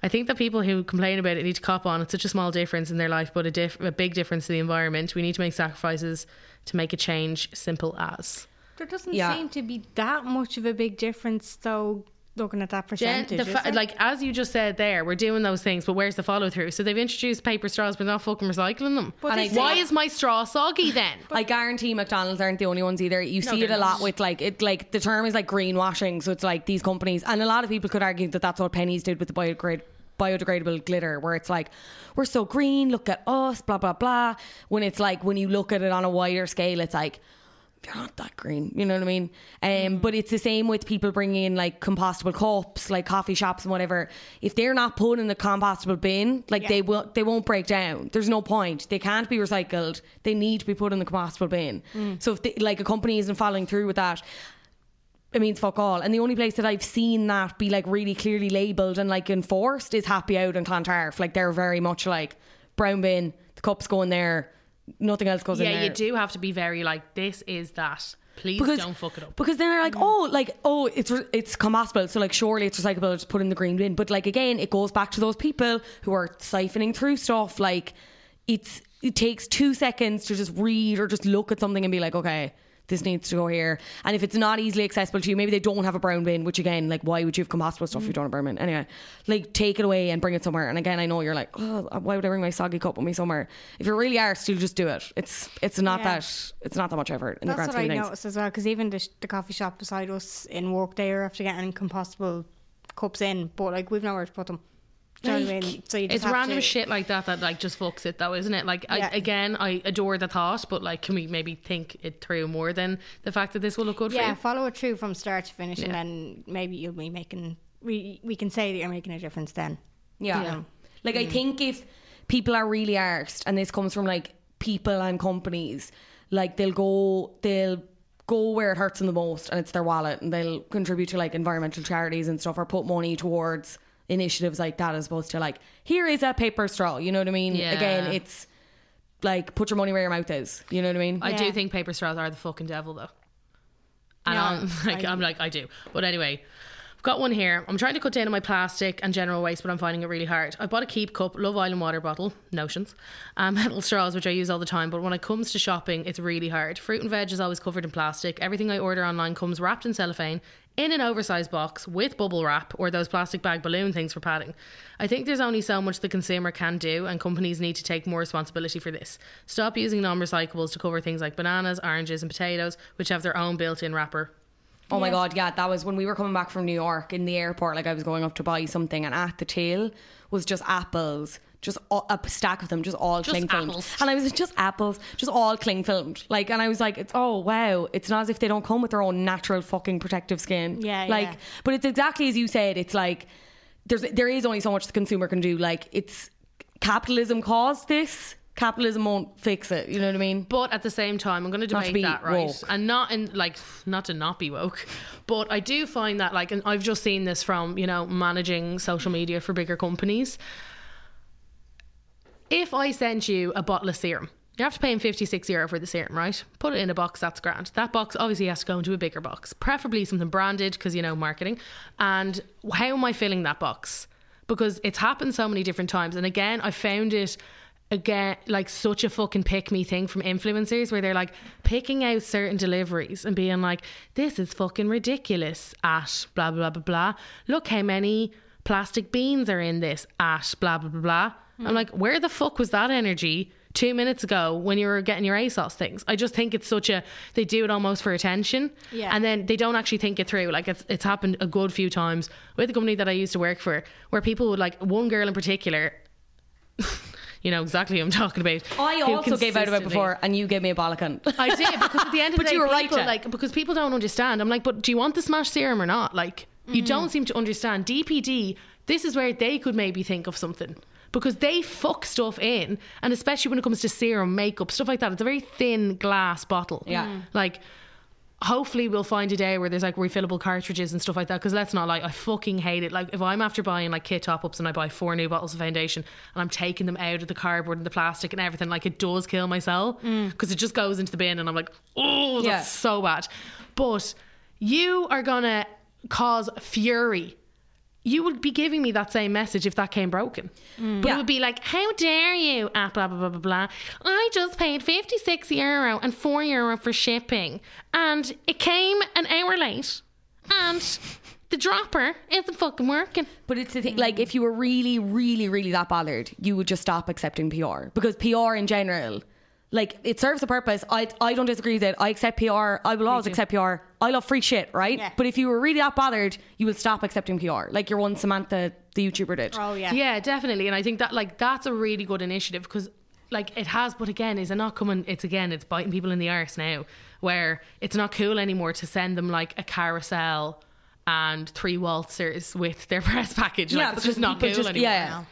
I think that people who complain about it need to cop on. It's such a small difference in their life, but a, diff- a big difference to the environment. We need to make sacrifices to make a change. Simple as. there doesn't Yeah. seem to be that much of a big difference though. Looking at that percentage, the is fa- like as you just said there, we're doing those things, but where's the follow through? So they've introduced paper straws, but not fucking recycling them. But they they Why is my straw soggy (laughs) then? I guarantee McDonald's aren't the only ones either. You see they're it a lot not. with like it like the term is like greenwashing. So it's like these companies and a lot of people could argue that that's what Penneys did with the biodegrad- biodegradable glitter where it's like we're so green, look at us, blah blah blah. When it's like when you look at it on a wider scale it's like you're not that green, you know what I mean? Um, Mm. But it's the same with people bringing in like compostable cups, like coffee shops and whatever. If they're not put in the compostable bin, like Yeah. they will, they won't break down. There's no point. They can't be recycled. They need to be put in the compostable bin. Mm. So if they, like a company isn't following through with that, it means fuck all. And the only place that I've seen that be like really clearly labelled and like enforced is Happy Out and Clontarf. Like they're very much like brown bin, the cups go in there, nothing else goes in there. Yeah, you do have to be very like this is that. Please Because, don't fuck it up. Because then they're like, mm. oh, like, oh, it's re- it's combustible, so like, surely it's recyclable. Just put in the green bin. But like again, it goes back to those people who are siphoning through stuff. Like, it's it takes two seconds to just read or just look at something and be like, okay, this needs to go here. And if it's not easily accessible to you, maybe they don't have a brown bin. Which again, like, why would you have compostable stuff if you don't have a brown bin? Anyway, like, take it away and bring it somewhere. And again, I know you're like, oh, why would I bring my soggy cup with me somewhere? If you're really arsed, you'll just do it. It's it's not Yeah. that it's not that much effort in the That's grand what I scheme of things. noticed as well, because even the, sh- the coffee shop beside us in work, they are after getting compostable cups in, but like we've nowhere to put them. Do you know what I mean? So you just It's have random to, shit like that that like just fucks it though, isn't it? Like Yeah. I, again, I adore the thought, but like, can we maybe think it through more than the fact that this will look good Yeah, for you? follow it through from start to finish, and then maybe you'll be making. We we can say that you're making a difference then. Yeah. Yeah. Like I mm. think if people are really arsed and this comes from like people and companies, like they'll go they'll go where it hurts them the most and it's their wallet and they'll contribute to like environmental charities and stuff or put money towards initiatives like that as opposed to like here is a paper straw. You know what I mean? Yeah. Again, it's like put your money where your mouth is. You know what I mean? I do think paper straws are the fucking devil though. And Yeah, I'm (laughs) like, I- I'm like, I do. But anyway, I've got one here. I'm trying to cut down on my plastic and general waste, but I'm finding it really hard. I bought a Keep Cup, Love Island water bottle, notions, um, (laughs) metal straws, which I use all the time. But when it comes to shopping, it's really hard. Fruit and veg is always covered in plastic. Everything I order online comes wrapped in cellophane in an oversized box with bubble wrap or those plastic bag balloon things for padding. I think there's only so much the consumer can do, and companies need to take more responsibility for this. Stop using non recyclables to cover things like bananas, oranges, and potatoes, which have their own built in wrapper. Oh my god, yeah, that was when we were coming back from New York in the airport. Like I was going up to buy something, and at the tail was just apples, just a a stack of them, just all cling filmed. And I was just apples, just all cling filmed. Like, and I was like, it's oh wow, it's not as if they don't come with their own natural fucking protective skin. Yeah, like, yeah. but it's exactly as you said. It's like there's there is only so much the consumer can do. Like, it's capitalism caused this. Capitalism won't fix it. You know what I mean? But at the same time, I'm going to to debate be that, right? woke. And not in like not to not be woke, but I do find that like, and I've just seen this from you know managing social media for bigger companies. If I sent you a bottle of serum, you have to pay paying 56 euro for the serum, right? Put it in a box, that's grand. That box obviously has to go into a bigger box, preferably something branded because you know marketing. And how am I filling that box? Because it's happened so many different times. And again, I found it again like such a fucking pick me thing from influencers where they're like picking out certain deliveries and being like, this is fucking ridiculous at blah blah blah blah blah. Look how many plastic beans are in this at blah blah blah blah. I'm like, where the fuck was that energy two minutes ago when you were getting your ASOS things? I just think it's such a they do it almost for attention. Yeah. And then they don't actually think it through. Like it's it's happened a good few times with the company that I used to work for, where people would like one girl in particular. (laughs) you know exactly who I'm talking about. I also gave out about before, and you gave me a bollocking. (laughs) I did because at the end of (laughs) the day, you were right people, to. like because people don't understand. I'm like, but do you want the smash serum or not? Like, you mm-hmm. don't seem to understand. DPD, this is where they could maybe think of something because they fuck stuff in, and especially when it comes to serum, makeup, stuff like that. It's a very thin glass bottle. Yeah. Mm. like. Hopefully we'll find a day where there's like refillable cartridges and stuff like that. Because let's not like, I fucking hate it. Like if I'm after buying like kit top ups and I buy four new bottles of foundation and I'm taking them out of the cardboard and the plastic and everything, like it does kill my cell because it just goes into the bin and I'm like, oh, that's Yeah. so bad. But you are gonna cause fury. You would be giving me that same message if that came broken. But Yeah. it would be like, how dare you? Ah, blah, blah, blah, blah, blah. I just paid 56 euro and 4 euro for shipping. And it came an hour late. And the dropper isn't fucking working. But it's the thing, like, if you were really, really, really that bothered, you would just stop accepting PR. Because PR in general, like, it serves a purpose. I, I don't disagree with it. I accept PR. I will always accept PR. I love free shit, right? Yeah. But if you were really that bothered, you will stop accepting PR. Like your one Samantha, the YouTuber, did. Oh yeah. Yeah, definitely. And I think that like that's a really good initiative because like it has, but again, is it not coming? It's again, it's biting people in the arse now, where it's not cool anymore to send them like a carousel and three waltzers with their (laughs) press package. Like, it's just not cool just- anymore. Yeah, yeah.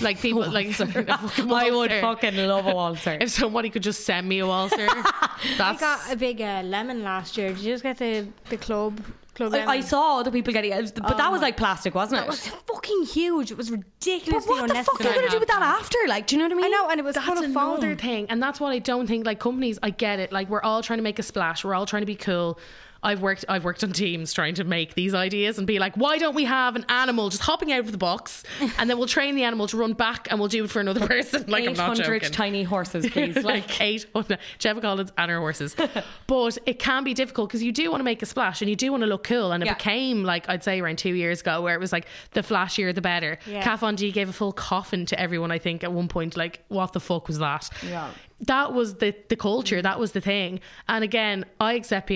Like people like a fucking (laughs) I would fucking love a waltzer. If somebody could just send me a waltzer, (laughs) I that's got a big uh, lemon last year. Did you just get the the club club? I, lemon? I saw other people getting it, but that was like plastic, wasn't It it? was fucking huge. It was But ridiculously what the fuck are you unnecessary. gonna do with that after? Like, do you know what I mean? I know, and it was that's full of another foam. thing, and that's what I don't think. Like companies, I get it. Like we're all trying to make a splash. We're all trying to be cool. I've worked. I've worked on teams trying to make these ideas and be like, why don't we have an animal just hopping out of the box, (laughs) and then we'll train the animal to run back, and we'll do it for another person. Like I'm not 800 joking. tiny horses, please. Like, (laughs) like eight oh, hundred Gemma Collins and her horses. (laughs) but it can be difficult because you do want to make a splash and you do want to look cool. And it Yeah. became like I'd say around two years ago where it was like the flashier the better. Yeah. Kat Von D gave a full coffin to everyone. I think at one point, like what the fuck was that? Yeah. That was the the culture. That was the thing. And again, I accept PR.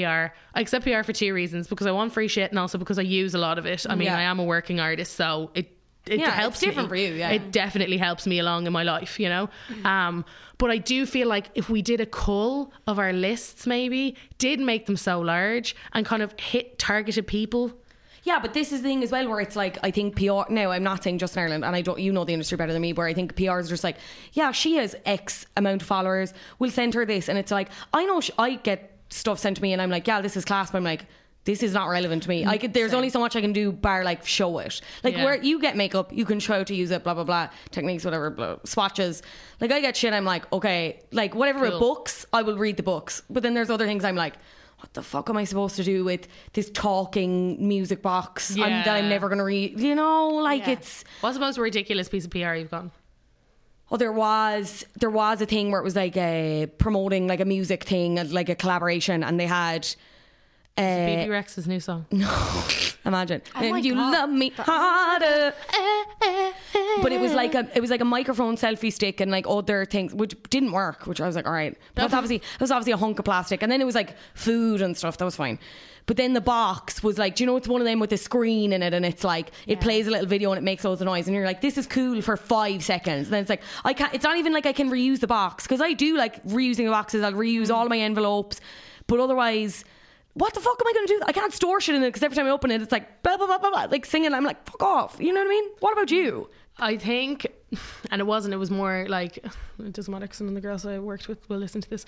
I accept PR for two reasons: because I want free shit, and also because I use a lot of it. I mean, Yeah. I am a working artist, so it it Yeah, it's helps different me. for you, yeah. It definitely helps me along in my life, you know. Um, but I do feel like if we did a cull of our lists, maybe did make them so large and kind of hit targeted people. Yeah, but this is the thing as well, where it's like I think PR. Now, I'm not saying just in Ireland, and I don't. You know the industry better than me. Where I think PR is just like, yeah, she has X amount of followers. We'll send her this, and it's like I know sh- I get stuff sent to me, and I'm like, yeah, this is class, but I'm like. This is not relevant to me. I could, there's only so much I can do bar like show it. Like Yeah. where you get makeup, you can show how to use it, blah blah blah, techniques, whatever, blah, swatches. Like I get shit. I'm like, okay, like whatever Cool. books, I will read the books. But then there's other things I'm like, what the fuck am I supposed to do with this talking music box I'm- that I'm never going to read? You know, like Yeah. it's. What's the most ridiculous piece of PR you've gotten? Oh, there was there was a thing where it was like a promoting like a music thing, like a collaboration, and they had. Uh, eh. BB Rex's new song. (laughs) No, imagine, oh my and you God. love me harder. Eh, eh, but it was like a it was like a microphone selfie stick and like other things, which didn't work. Which I was like, all right, but that's obviously that was obviously a hunk of plastic, and then it was like food and stuff. That was fine. But then the box was like, do you know, it's one of them with a screen in it, and it's like it plays a little video and it makes loads of noise, and you're like, this is cool for five seconds. And then it's like, I can't. It's not even like I can reuse the box because I do like reusing the boxes. I'll reuse mm. all my envelopes, but otherwise. What the fuck am I going to do? I can't store shit in it because every time I open it, it's like blah blah blah blah blah, like singing. I'm like, fuck off. You know what I mean? What about you? I think, (sighs) and it wasn't. It was more like (sighs) it doesn't matter because some of the girls I worked with will listen to this.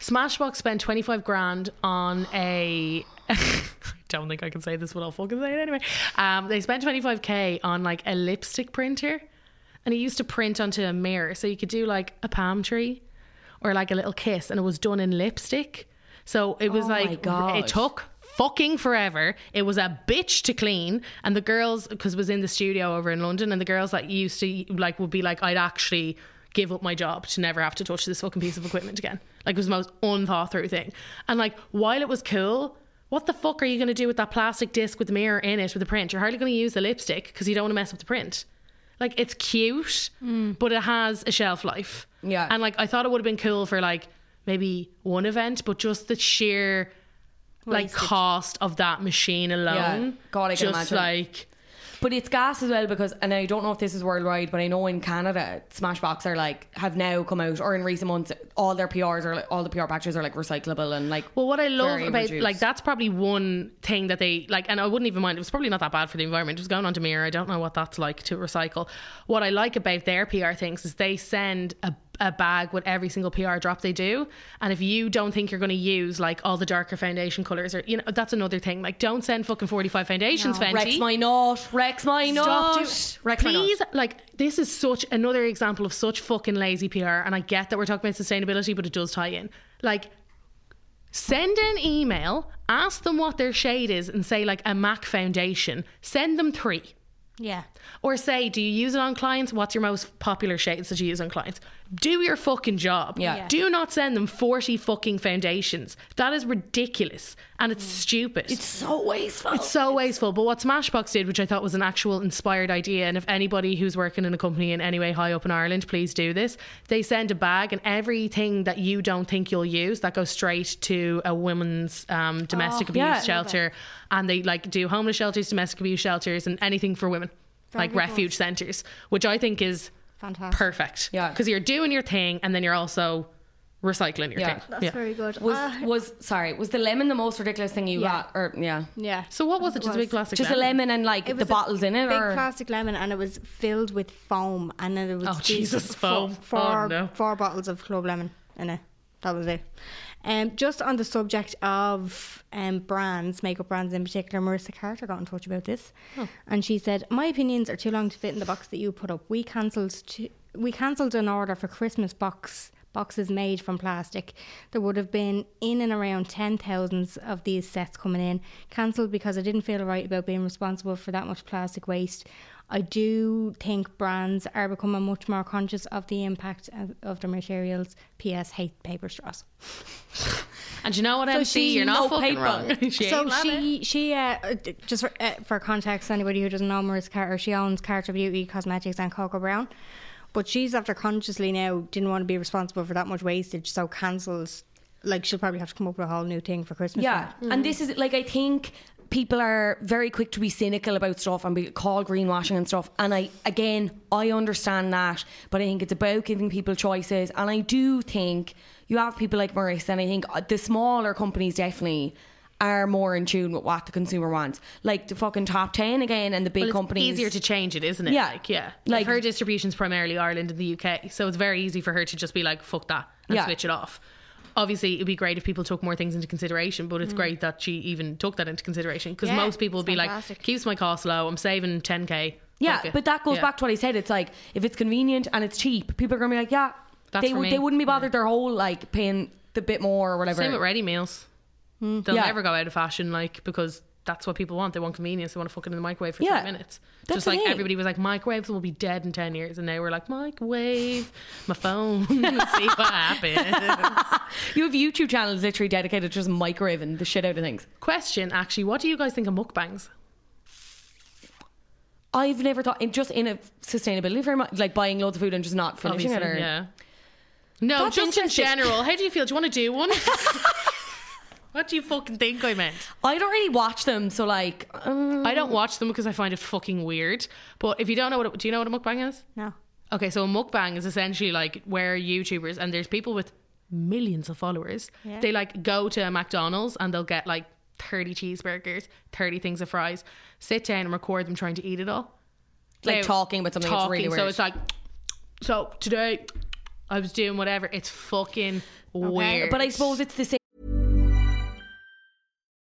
Smashbox spent twenty five grand on a. (laughs) I don't think I can say this, but I'll fucking say it anyway. Um, they spent twenty five k on like a lipstick printer, and it used to print onto a mirror, so you could do like a palm tree, or like a little kiss, and it was done in lipstick. So it was Oh like it took fucking forever. It was a bitch to clean, and the girls because was in the studio over in London, and the girls that used to like would be like, I'd actually give up my job to never have to touch this fucking piece of equipment again. Like it was the most unthought through thing. And like while it was cool. What the fuck are you going to do with that plastic disc with the mirror in it with the print? You're hardly going to use the lipstick because you don't want to mess up the print. Like it's cute, mm. but it has a shelf life. Yeah. And like I thought it would have been cool for like maybe one event, but just the sheer like cost of that machine alone. God, I can just imagine. like But it's gas as well because, and I don't know if this is worldwide, but I know in Canada, Smashbox are like have now come out, or in recent months, all their PRs are like all the PR patches are like recyclable and like. Well, what I love about reduced. like that's probably one thing that they like, and I wouldn't even mind. It was probably not that bad for the environment. It was going on to mirror. I don't know what that's like to recycle. What I like about their PR things is they send a a bag with every single PR drop they do. And if you don't think you're going to use like all the darker foundation colors, or you know, that's another thing. Like, don't send fucking forty five foundations, Fenty. Rex my nut, Rex my Stop doing- Rex. Please, like this is such another example of such fucking lazy PR. And I get that we're talking about sustainability, but it does tie in. Like, send an email, ask them what their shade is, and say like a MAC foundation. Send them three. Yeah. Or say, do you use it on clients? What's your most popular shades that you use on clients? Do your fucking job. Yeah. Yeah. Do not send them 40 fucking foundations. That is ridiculous and it's stupid. It's so wasteful. It's so wasteful. But what Smashbox did, which I thought was an actual inspired idea, and if anybody who's working in a company in any way high up in Ireland, please do this. They send a bag, and everything that you don't think you'll use that goes straight to a women's um, domestic abuse yeah. shelter, and they like do homeless shelters, domestic abuse shelters, and anything for women, like Very refuge centres, which I think is Fantastic. perfect. Yeah. because you're doing your thing, and then you're also recycling your Yeah. thing. That's yeah. very good. Was Ah, was sorry? Was the lemon the most ridiculous thing you Yeah. got? Or yeah, yeah. So what was it? Just a big plastic. just a lemon and like the bottles in it, big or plastic lemon, and it was filled with foam, and then there was Oh, these Jesus, four- foam. Four, Oh, no. four bottles of club lemon in it. That was it. Um, just on the subject of um, brands, makeup brands in particular, Marissa Carter got in touch about this, Oh. and she said, "My opinions are too long to fit in the box that you put up. We cancelled. To, we cancelled an order for Christmas box." Boxes made from plastic. There would have been in and around ten thousands of these sets coming in. Cancelled because I didn't feel right about being responsible for that much plastic waste. I do think brands are becoming much more conscious of the impact of, of their materials. P.S. Hate paper straws. And you know what, MC? she- You're not no fucking paper. wrong. (laughs) she so ain't she she uh, uh, just for, uh, for context, anybody who doesn't know Marissa Carter, she owns Carter Beauty Cosmetics and Cocoa Brown, but she's after consciously now didn't want to be responsible for that much wastage, so cancels. Like she'll probably have to come up with a whole new thing for Christmas. Yeah, and this is like I think people are very quick to be cynical about stuff and be called greenwashing and stuff. And I again I understand that, but I think it's about giving people choices. And I do think you have people like Maurice, and I think uh, the smaller companies definitely are more in tune with what the consumer wants. Like the fucking top ten again, and the big Well, it's companies. easier to change it, isn't it? Yeah. Like, yeah. Like- Like her distribution's primarily Ireland and the UK, so it's very easy for her to just be like, "Fuck that," and Yeah. switch it off. Obviously, it'd be great if people took more things into consideration, but it's Mm. great that she even took that into consideration because Yeah, most people would be fantastic. like, "Keeps my costs low. I'm saving 10k." Yeah, but that goes Yeah. back to what I said. It's like if it's convenient and it's cheap, people are gonna be like, yeah, That's they for would me. they wouldn't be bothered their whole like paying the bit more or whatever. Same with ready meals. They'll Hmm. Yeah. never go out of fashion, like because that's what people want. They want convenience. They want to fuck it in the microwave for Yeah. three minutes. That's Just like everybody was like, microwaves will be dead in ten years, and now we're like, microwave, my phone, (laughs) see what happens. (laughs) You have YouTube channels literally dedicated to just microwaving the shit out of things. Question, actually, what do you guys think of mukbangs? I've never thought in just in a sustainability very much like buying loads of food and just not finishing it. Or, yeah. No, That's just in general. How do you feel? Do you want to do one? (laughs) what do you fucking think I meant? I don't really watch them, so like um, I don't watch them because I find it fucking weird. But if you don't know what, it, do you know what a mukbang is? No. Okay, so a mukbang is essentially like where YouTubers and there's people with millions of followers. Yeah. They like go to a McDonald's and they'll get like 30 cheeseburgers, 30 things of fries, sit down and record them trying to eat it all. like Now, talking about something that's really weird. So it's like, so today I was doing whatever. It's fucking weird. but I suppose it's the same.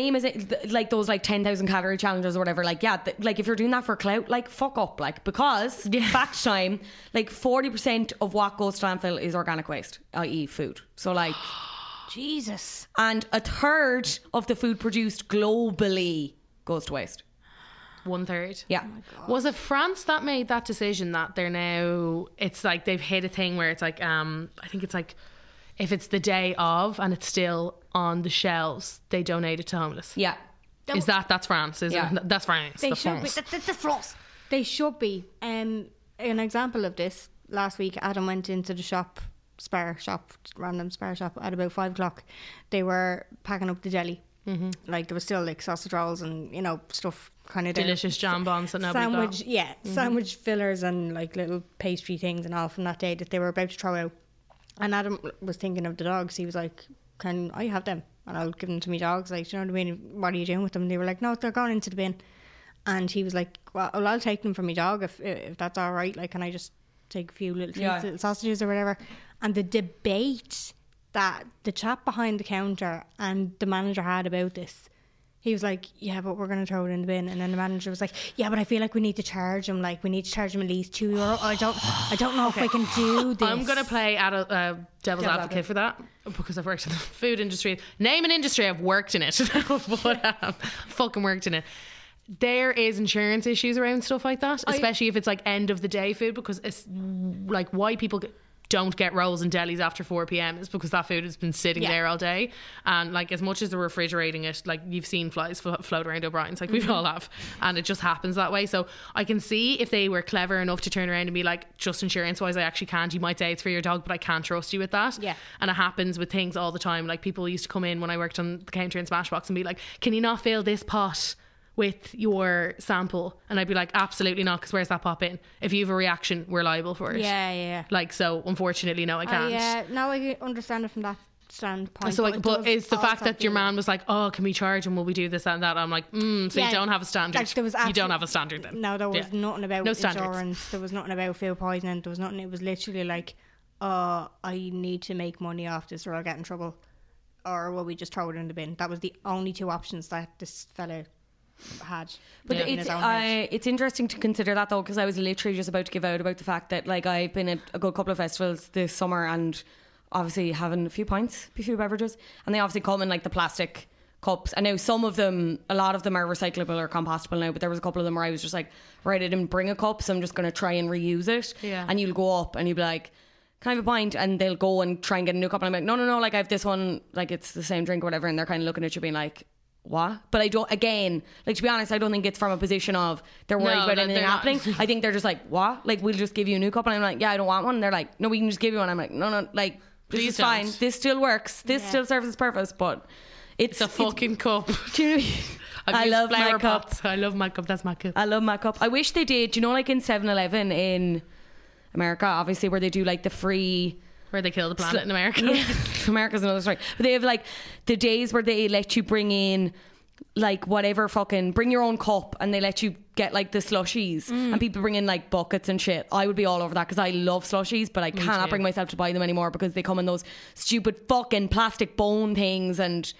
Aim is it th- like those like ten thousand calorie challenges or whatever? Like yeah, th- like if you're doing that for clout, like fuck up, like because (laughs) yeah. fact time, like forty percent of what goes to landfill is organic waste, i.e., food. So like, (gasps) Jesus. and a third of the food produced globally goes to waste. one third. Yeah, Was it France that made that decision that they're now? It's like they've hit a thing where it's like, um, I think it's like, if it's the day of and it's still on the shelves, they donate it to homeless. yeah. Is that that's France? Is Yeah. it? That's France. They the should be. France. th- th- th- France. They should be. Um, an example of this. last week, Adam went into the shop, Spar shop, random Spar shop at about five o'clock. They were packing up the jelly. Mm-hmm. Like there was still like sausage rolls and you know stuff kind of Delicious jam buns that nobody sandwich, got. yeah, sandwich fillers and like little pastry things and all from that day that they were about to throw out. And Adam was thinking of the dogs. He was like, "Can I have them? And I'll give them to my dogs." Like, do you know what I mean? What are you doing with them? And they were like, "No, they're going into the bin." And he was like, "Well, I'll take them for my dog if if that's all right. Like, can I just take a few little, Yeah. little sausages or whatever?" And the debate that the chap behind the counter and the manager had about this. He was like, "Yeah, but we're going to throw it in the bin." And then the manager was like, "Yeah, but I feel like we need to charge him. Like, we need to charge him at least two euro. I don't, I don't know if we can do this." (laughs) I'm gonna play adult, uh, devil's advocate for that because I've worked in the (laughs) food industry. Name an industry I've worked in it, (laughs) but um, fucking worked in it. There is insurance issues around stuff like that, especially if it's like end of the day food because it's like why people get, don't get rolls and delis after 4 p.m. is because that food has been sitting Yeah. there all day. And like as much as they're refrigerating it like you've seen flies flo- float around O'Brien's like we mm-hmm. all have. And it just happens that way. So I can see if they were clever enough to turn around and be like just insurance wise I actually can't. You might say it's for your dog but I can't trust you with that. Yeah. and it happens with things all the time. Like people used to come in when I worked on the counter in Smashbox and be like can you not fill this pot with your sample and I'd be like absolutely not because where's that pop in if you have a reaction we're liable for it Yeah, yeah, yeah. like so unfortunately no I can't I, uh, now I understand it from that standpoint. so like, but does it's the fact that your man was like, "Oh, can we charge and will we do this and that?" I'm like, mm, "So Yeah, you don't have a standard. like, there was you don't have a standard then." No, there was Yeah. nothing about No standards. insurance. There was nothing about food poisoning. There was nothing. It was literally like, uh, I need to make money off this, or I'll get in trouble, or will we just throw it in the bin? That was the only two options that this fella had. But it's. I, it's interesting to consider that though because I was literally just about to give out about the fact that like I've been at a good couple of festivals this summer and obviously having a few pints, a few beverages, and they obviously come in like the plastic cups. I know some of them, a lot of them are recyclable or compostable now, but there was a couple of them where I was just like, right, I didn't bring a cup, so I'm just going to try and reuse it. Yeah. And you'll go up and you'll be like. Can I have a pint? And they'll go and try and get a new cup. And I'm like, no, no, no, like I have this one, like it's the same drink or whatever. And they're kind of looking at you being like, what? But I don't, again, like to be honest, I don't think it's from a position of they're worried No, about that anything they're not. happening. I think they're just like, what? Like, we'll just give you a new cup. And I'm like, yeah, I don't want one. And they're like, no, we can just give you one. I'm like, no, no, like, this Please is fine. don't. This still works. This still serves its purpose, but it's, It's a fucking cup. (laughs) do you know- (laughs) I've I used love my flower cup. pots. I love my cup. That's my cup. I love my cup. I wish they did. Do you know, like in 7 Eleven in America, obviously, where they do like the free. Where they kill the planet in America. Yeah. (laughs) America's another story. But they have like the days where they let you bring in like whatever fucking bring your own cup and they let you get like the slushies Mm. and people bring in like buckets and shit. I would be all over that because I love slushies, but I cannot too. bring myself to buy them anymore because they come in those stupid fucking plastic bone things and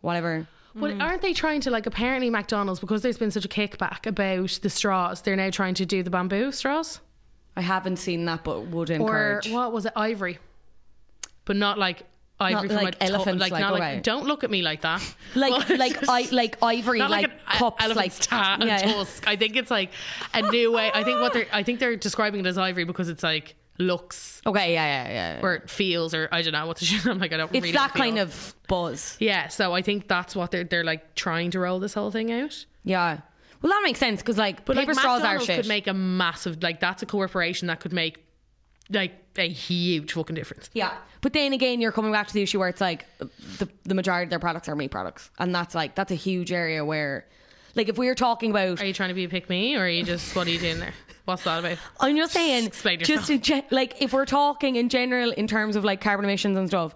whatever. Well, aren't they trying to like apparently McDonald's because there's been such a kickback about the straws? They're now trying to do the bamboo straws I haven't seen that, but would encourage. or what was it, ivory? But not like ivory Not from like a to- elephants, like, like, not like don't look at me like that. (laughs) Like (laughs) like I like ivory not like, like, an cups elephant's like ta- yeah. tusk. I think it's like a new way. I think what they're I think they're describing it as ivory because it's like looks Okay, yeah, yeah, yeah. or it feels or I don't know what the (laughs) shit. I'm like I don't. it's really that feel. kind of buzz. Yeah, so I think that's what they're they're like trying to roll this whole thing out. Yeah. Well, that makes sense because like But paper like straws McDonald's are shit. could make a massive like that's a corporation that could make like a huge fucking difference. yeah, but then again, you're coming back to the issue where it's like the the majority of their products are meat products, and that's like that's a huge area where, like, if we were talking about, Are you trying to be a pick me or are you just what are you doing there? What's that about? (laughs) I'm just saying, just yourself. in gen- like if we're talking in general in terms of like carbon emissions and stuff,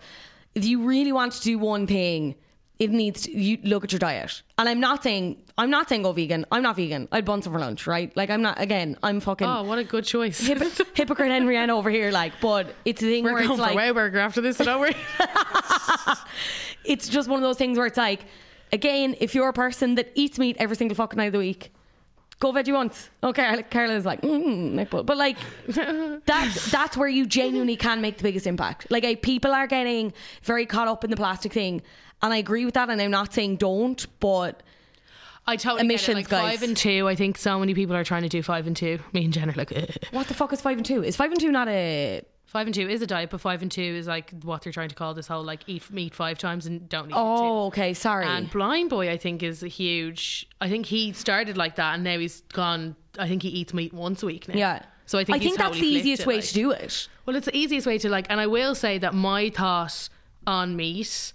if you really want to do one thing. It needs to you look at your diet, and I'm not saying I'm not saying go vegan. I'm not vegan. I'd bun some for lunch, right? Like I'm not. Again, I'm fucking Oh, what a good choice. hypo- (laughs) hypocrite Henrietta over here. Like, but it's a thing We're where going it's for like Wow Burger after this, don't we? (laughs) it's just one of those things where it's like, again, if you're a person that eats meat every single fucking night of the week, go veggie once. Okay, Carla's like, mm, but like (laughs) that's that's where you genuinely can make the biggest impact. Like, people are getting very caught up in the plastic thing, and I agree with that. And I'm not saying don't, but I totally Emissions, get it. Like guys. five and two. I think so many people are trying to do five and two. (laughs) Me and Jen are like, "Ugh." what the fuck is five and two? Is five and two not a? five and two is a diet, but five and two is like what they're trying to call this whole like eat meat five times and don't eat Oh, two. okay, sorry. And Blind Boy, I think, is a huge. I think he started like that, and now he's gone. I think he eats meat once a week now. Yeah. So I think I think that's the easiest it, way like. to do it. Well, it's the easiest way to like, and I will say that my thought on meat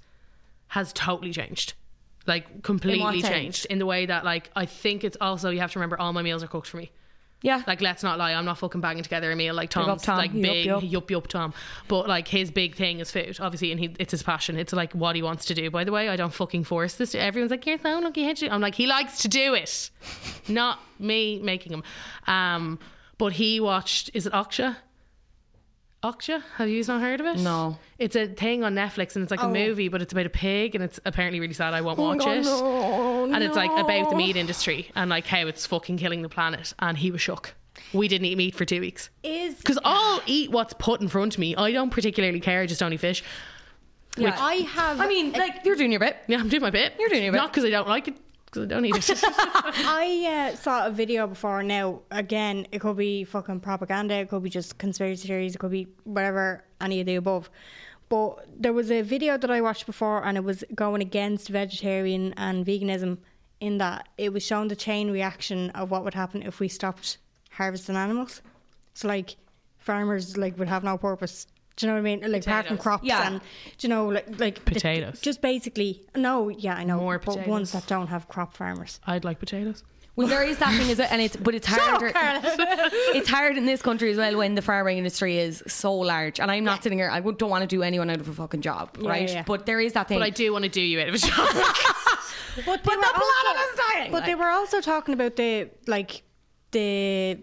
has totally changed. Like completely sense? changed in the way that like I think it's also you have to remember all my meals are cooked for me. Yeah. Like let's not lie, I'm not fucking banging together a meal like Tom's up Tom. like Yup, big yup. yup yup Tom. But like his big thing is food, obviously, and he it's his passion. It's like what he wants to do. By the way, I don't fucking force this. To everyone's like, You're so lucky Hedgie. I'm like, he likes to do it. (laughs) not me making him. Um but he watched is it Okja? Okja? Have you not heard of it? No. It's a thing on Netflix and it's like a oh. movie, but it's about a pig and it's apparently really sad. I won't watch oh, it. and it's like about the meat industry and like how it's fucking killing the planet. And he was shook. We didn't eat meat for two weeks. Is Because I'll eat what's put in front of me. I don't particularly care, I just don't fish. yeah, I have. I mean, like you're doing your bit. Yeah, I'm doing my bit. You're doing your bit. Not because I don't like it, because I don't it. (laughs) I uh, saw a video before now. Again, it could be fucking propaganda, it could be just conspiracy theories, it could be whatever, any of the above. But there was a video that I watched before and it was going against vegetarian and veganism in that it was showing the chain reaction of what would happen if we stopped harvesting animals. So like farmers like would have no purpose. Do you know what I mean? Like apart from Potatoes. crops Yeah. and do you know like like the- Potatoes. just basically no, yeah, I know. More but ones that don't have crop farmers. I'd like potatoes. Well, there is that thing, is it? And it's but it's harder. (laughs) it's hard in this country as well when the farming industry is so large. And I'm not sitting here. I don't want to do anyone out of a fucking job, right? yeah. But there is that thing. But I do want to do you out of a job. (laughs) But, they the were planet also- is dying, But they were also talking about the like the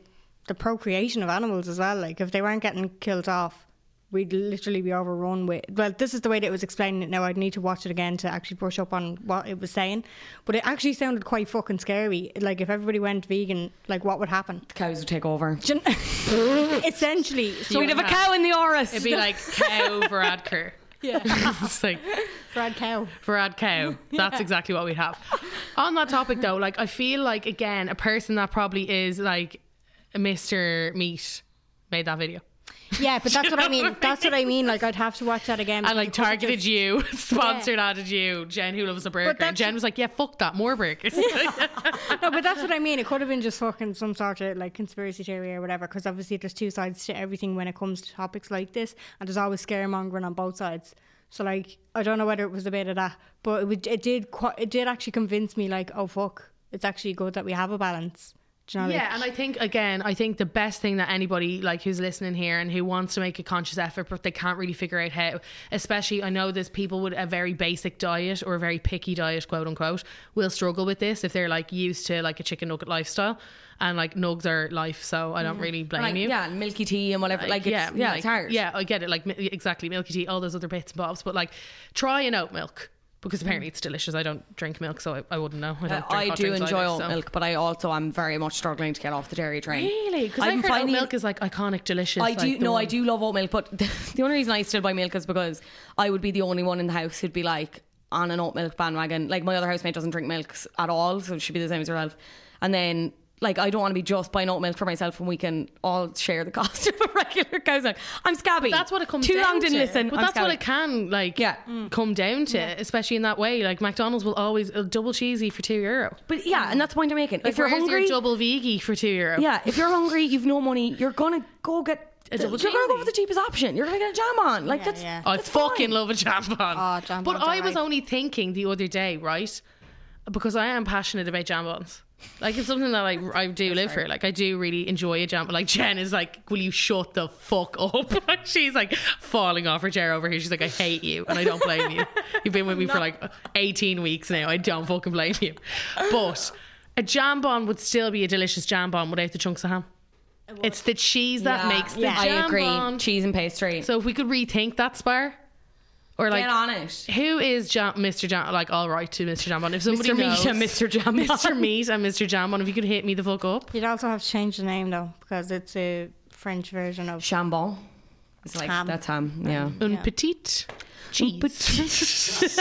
the procreation of animals as well. Like if they weren't getting killed off, we'd literally be overrun with. Well, this is the way that it was explaining it. Now I'd need to watch it again to actually brush up on what it was saying. But it actually sounded quite fucking scary. Like if everybody went vegan, like what would happen? The cows would take over. Do (laughs) Essentially, so We'd have a cow in the Áras. It'd be like cow Varadkar. (laughs) Yeah. (laughs) it's like Brad cow. Farad cow. That's exactly what we'd have. On that topic though, like I feel like again, a person that probably is like Mr. Meat made that video. Yeah, but (laughs) that's what I mean. That's what I mean. Like I'd have to watch that again. And like targeted just- you, (laughs) sponsored added you, Jen who loves a burger. And Jen was like, Yeah, fuck that, more burgers. (laughs) No, but that's what I mean. It could have been just fucking some sort of like conspiracy theory or whatever. Because obviously there's two sides to everything when it comes to topics like this, and there's always scaremongering on both sides. So like, I don't know whether it was a bit of that, but it, would, it did it did actually convince me like, oh fuck, it's actually good that we have a balance. You know? Yeah, like, and I think again, I think the best thing that anybody like who's listening here and who wants to make a conscious effort, but they can't really figure out how. Especially, I know there's people with a very basic diet or a very picky diet, quote unquote, will struggle with this if they're like used to like a chicken nugget lifestyle, and like nugs are life. So I don't mm-hmm. really blame like, you. yeah, and milky tea and whatever. Like, it's, yeah, like, it's hard. Yeah, I get it. Like exactly, milky tea, all those other bits and bobs. But like, try an oat milk because apparently it's delicious. I don't drink milk, so I, I wouldn't know. I, don't Uh, I do enjoy either, oat so. milk, but I also am very much struggling to get off the dairy train. Really? Because I I'm heard oat milk is like iconic, delicious. I do the no, I do love oat milk, but (laughs) the only reason I still buy milk is because I would be the only one in the house who'd be like on an oat milk bandwagon. Like my other housemate doesn't drink milk at all, so she'd be the same as herself. And then like I don't want to be just buying oat milk for myself when we can all share the (laughs) cost of a regular cow's milk. I'm scabby. That's what it comes Too down long didn't to. listen. But I'm that's what it can like Yeah. come down to, especially in that way. Like McDonald's will always uh, double cheesy for two euro. But yeah, and that's the point I'm making. Like, if you're hungry, your double veggie for two euro. yeah, if you're hungry, you've no money, you're gonna go get. A double you're gonna go for the cheapest option. You're gonna get a jambon. Like Yeah, that's. yeah. I fucking fine. love a jambon. Oh, jambons But I was right. only thinking the other day, right? Because I am passionate about jambons. Like it's something that I I do live for. Like I do really enjoy a jambon. Like Jen is like, "Will you shut the fuck up?" (laughs) She's like falling off her chair over here. She's like, "I hate you," and I don't blame you. (laughs) You've been with me for like eighteen weeks now. I don't fucking blame you. But a jambon would still be a delicious jambon without the chunks of ham. It's the cheese that Yeah, makes the yeah. I agree. Cheese and pastry. So if we could rethink that spar, or like get on it. who is Jam- Mr. Jam? Like, all right to Mr. Jambon. If somebody Mr. Meat knows, and Mr. Jambon. Mr. Meat and Mr. Jambon, if you could hit me the fuck up. You'd also have to change the name though because it's a French version of. jambon. It's like Ham. that's ham. Yeah. Un petite (laughs) cheese.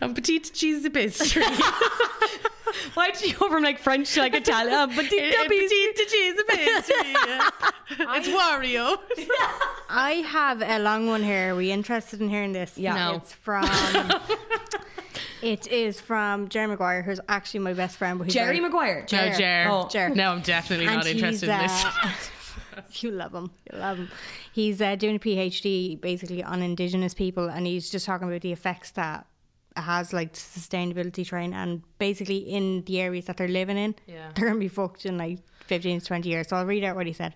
Un petite cheese pastry. (laughs) Why did you go from like French to like Italian? Uh, but Un petite cheese pastry. yeah. (laughs) It's Wario. I have a long one here. Are we interested in hearing this? Yeah. No. It's from It is from Jerry Maguire, who's actually my best friend. But he's Jerry very- Maguire. No, Jer. Jer. Oh. Jer. No, I'm definitely not And interested in he's, this. (laughs) you love him. You love him. He's uh, doing a PhD basically on Indigenous people, and he's just talking about the effects that has, like sustainability train, and basically in the areas that they're living in, Yeah. they're gonna be fucked in like fifteen to twenty years. So I'll read out what he said.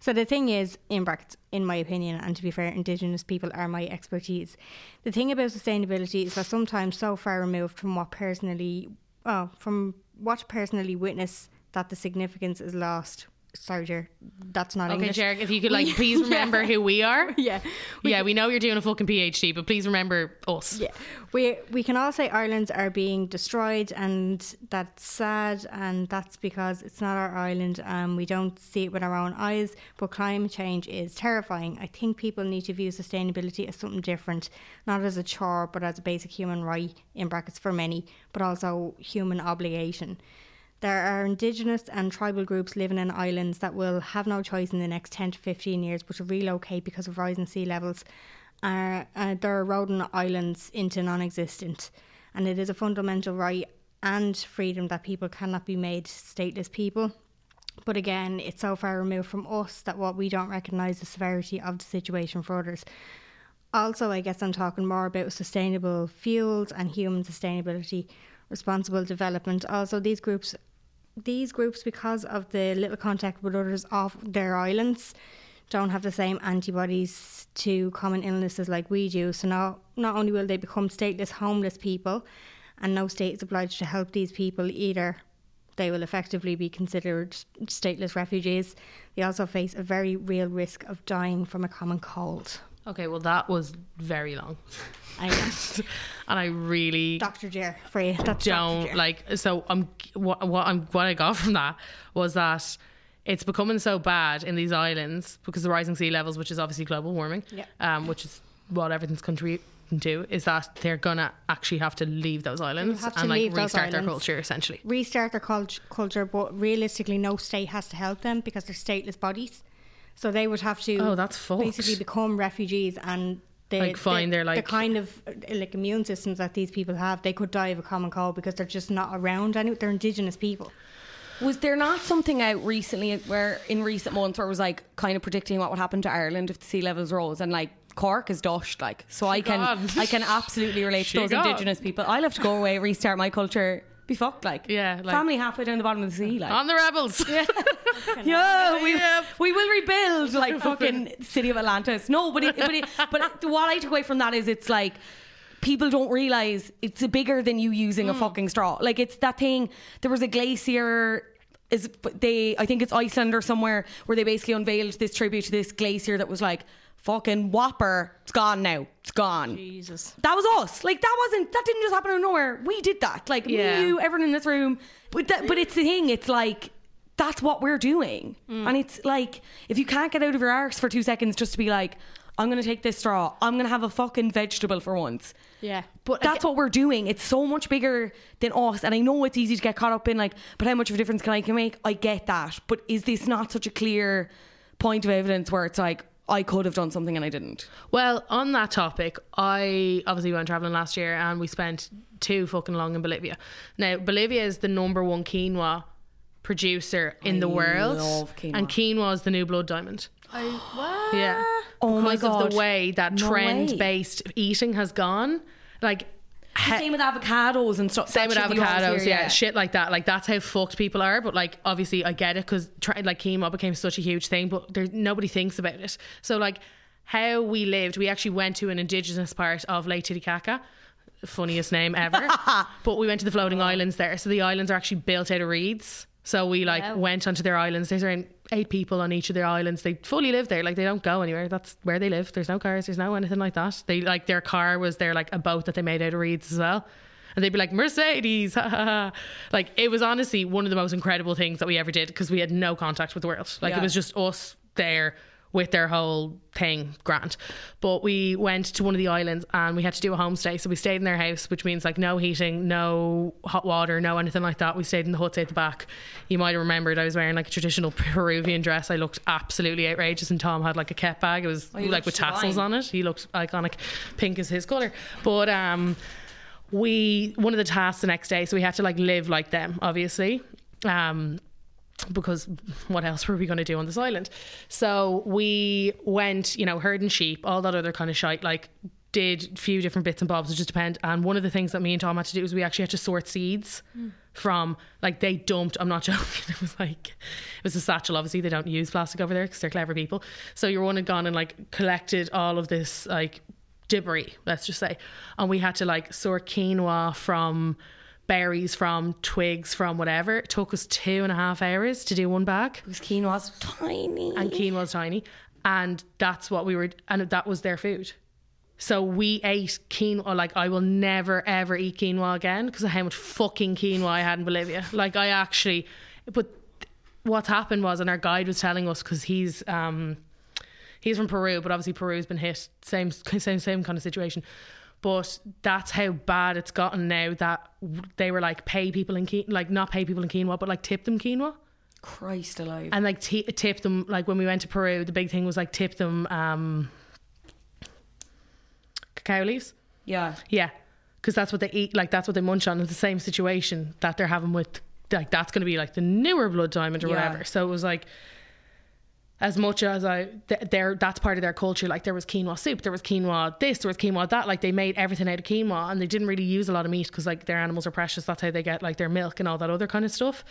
So the thing is, in brackets, in my opinion, and to be fair, Indigenous people are my expertise. The thing about sustainability is that sometimes so far removed from what personally, oh, from what personally witness that the significance is lost. Sorry, Jer, that's not Okay, English. If you could like (laughs) please remember who we are. (laughs) Yeah. yeah, we know you're doing a fucking PhD, but please remember us. Yeah, we we can all say islands are being destroyed, and that's sad, and that's because it's not our island, and we don't see it with our own eyes. But climate change is terrifying. I think people need to view sustainability as something different, not as a chore, but as a basic human right in brackets for many, but also human obligation. There are indigenous and tribal groups living in islands that will have no choice in the next 10 to 15 years but to relocate because of rising sea levels. Uh, uh, they're eroding islands into non existent. And it is a fundamental right and freedom that people cannot be made stateless people. But again, it's so far removed from us that what we don't recognise the severity of the situation for others. Also, I guess I'm talking more about sustainable fuels and human sustainability, responsible development. Also, these groups, these groups, because of the little contact with others off their islands, don't have the same antibodies to common illnesses like we do. So now, not only will they become stateless, homeless people, and no state is obliged to help these people either. They will effectively be considered stateless refugees. They also face a very real risk of dying from a common cold. Okay, well that was very long, I know. (laughs) and I really Dr. Jer for you. That's Dr. don't like. So I'm what what I'm what I got from that was that it's becoming so bad in these islands because of rising sea levels, which is obviously global warming. Yeah. Um, which is what everything's contributing to do, is that they're gonna actually have to leave those islands have to and like restart their culture essentially. restart their cult- culture, but realistically, no state has to help them because they're stateless bodies. So they would have to Oh, that's fucked. basically become refugees and they Like, find the, their, the kind of like immune systems that these people have. They could die of a common cold because they're just not around. Any, they're indigenous people. Was there not something out recently where in recent months where it was like kind of predicting what would happen to Ireland if the sea levels rose and like Cork is dushed like so I can gone. I can absolutely relate She to those gone. indigenous people. I'll have to go away, restart my culture, be fucked like. Yeah, like- family halfway down the bottom of the sea like. On the rebels. (laughs) yeah, (laughs) we, Yep. we will rebuild like (laughs) fucking city of Atlantis. No, but it, but it, but it, what I took away from that is it's like people don't realize it's bigger than you using a mm. fucking straw. Like it's that thing. There was a glacier. Is they? I think it's Iceland or somewhere where they basically unveiled this tribute to this glacier that was like fucking whopper. It's gone now. It's gone. Jesus. That was us. Like that wasn't. That didn't just happen out of nowhere. We did that. Like Yeah. me, you, everyone in this room. But that, but it's the thing. It's like that's what we're doing, mm. and it's like if you can't get out of your arse for two seconds just to be like, I'm gonna take this straw. I'm gonna have a fucking vegetable for once. Yeah. But That's what we're doing. It's so much bigger than us. And I know it's easy to get caught up in like, but how much of a difference can I can make? I get that. But is this not such a clear point of evidence where it's like, I could have done something and I didn't? Well, on that topic, I obviously went traveling last year and we spent too fucking long in Bolivia. Now, Bolivia is the number one quinoa producer in the world, love quinoa. and quinoa is the new blood diamond. What? Yeah. Oh my because of the way that No trend-based eating has gone, like. he- Same with avocados and stuff. same That with shit that you always avocados, hear, yeah, shit like that. Like that's how fucked people are. But like, obviously, I get it because like quinoa became such a huge thing, but there nobody thinks about it. So like, how we lived, we actually went to an indigenous part of Lake Titicaca. Funniest name ever. (laughs) but we went to the floating islands there. So the islands are actually built out of reeds. So we like went onto their islands. There's around eight people on each of their islands. They fully live there. Like they don't go anywhere. That's where they live. There's no cars. There's no anything like that. They like their car was their like a boat that they made out of reeds as well. And they'd be like Mercedes, (laughs) ha, ha, ha. like it was honestly one of the most incredible things that we ever did because we had no contact with the world. Like Yeah. it was just us there with their whole thing, grant. But we went to one of the islands and we had to do a homestay. So we stayed in their house, which means like no heating, no hot water, no anything like that. We stayed in the huts at the back. You might have remembered I was wearing like a traditional (laughs) Peruvian dress. I looked absolutely outrageous, and Tom had like a kept bag. It was you like with tassels on it. He looked iconic, pink is his color. But um we one of the tasks the next day, so we had to like live like them, obviously. Um, because what else were we going to do on this island? So we went, you know, herding sheep, all that other kind of shite, like did a few different bits and bobs. It just depend. And one of the things that me and Tom had to do was we actually had to sort seeds mm. from like they dumped. I'm not (laughs) joking. It was like it was a satchel. Obviously, they don't use plastic over there because they're clever people. So your one had gone and like collected all of this like debris. Let's just say, and we had to like sort quinoa from berries from twigs from whatever. It took us two and a half hours to do one bag Because quinoa's tiny. and quinoa's tiny, and that's what we were, and that was their food. So we ate quinoa. Like I will never ever eat quinoa again because of how much fucking quinoa I had in Bolivia. Like I actually, but what's happened was, and our guide was telling us because he's um he's from Peru, but obviously Peru's been hit same same same kind of situation. But that's how bad it's gotten now that they were like pay people in quinoa, like not pay people in quinoa, but like tip them quinoa Christ alive. and like t- tip them like when we went to Peru the big thing was like tip them um cacao leaves yeah. yeah because that's what they eat like that's what they munch on it's the same situation that they're having with like that's going to be like the newer blood diamond or Yeah. whatever so it was like as much as I, th- they're that's part of their culture. Like there was quinoa soup, there was quinoa this, there was quinoa that. Like they made everything out of quinoa, and they didn't really use a lot of meat because like their animals are precious. That's how they get like their milk and all that other kind of stuff.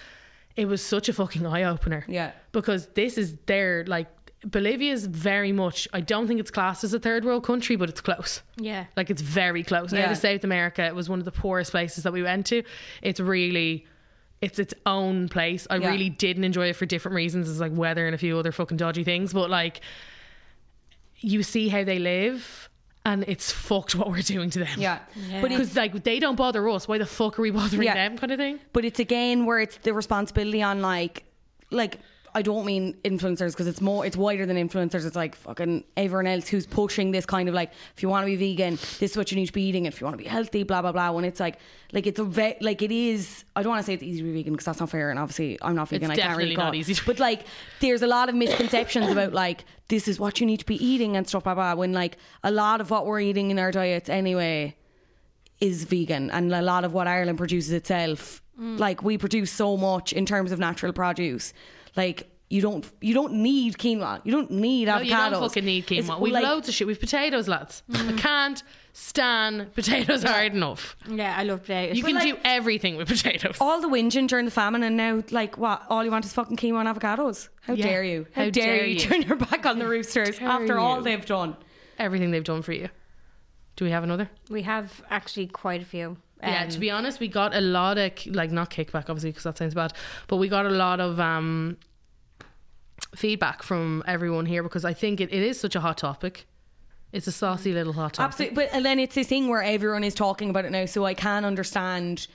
It was such a fucking eye opener. Yeah. because this is their like Bolivia is very much. I don't think it's classed as a third world country, but it's close. Yeah. Like it's very close. Yeah. of South America, it was one of the poorest places that we went to. It's really it's its own place. I Yeah. really didn't enjoy it for different reasons. It's like weather and a few other fucking dodgy things. But like you see how they live and it's fucked what we're doing to them. Yeah. But Because like they don't bother us. Why the fuck are we bothering Yeah. them kind of thing? but it's again where it's the responsibility on like like I don't mean influencers because it's more it's wider than influencers. It's like fucking everyone else who's pushing this kind of like if you want to be vegan, this is what you need to be eating. If you want to be healthy, blah blah blah. When it's like like it's a ve- like it is. I don't want to say it's easy to be vegan because that's not fair. And obviously I'm not vegan. It's I can't really not easy But like there's a lot of misconceptions about (coughs) like this is what you need to be eating and stuff blah blah. When like a lot of what we're eating in our diets anyway is vegan and a lot of what Ireland produces itself mm. like we produce so much in terms of natural produce like you don't you don't need quinoa you don't need No, avocados you don't fucking need quinoa. It's We've like- loads of shit. We've potatoes, lads. I mm. can't stand potatoes hard enough. Yeah, I love potatoes. You But can like, do everything with potatoes. all the whinging during the famine and now like what all you want is fucking quinoa and avocados how Yeah. dare you how, How dare, dare you you. turn your back on the roosters after all they've done Everything they've done for you. Do we have another? we have actually quite a few. Yeah, Um, to be honest, we got a lot of like not kickback, obviously, because that sounds bad, but we got a lot of um, feedback from everyone here because I think it, it is such a hot topic. It's a saucy little hot topic. Absolutely, but and then it's this thing where everyone is talking about it now, so I can understand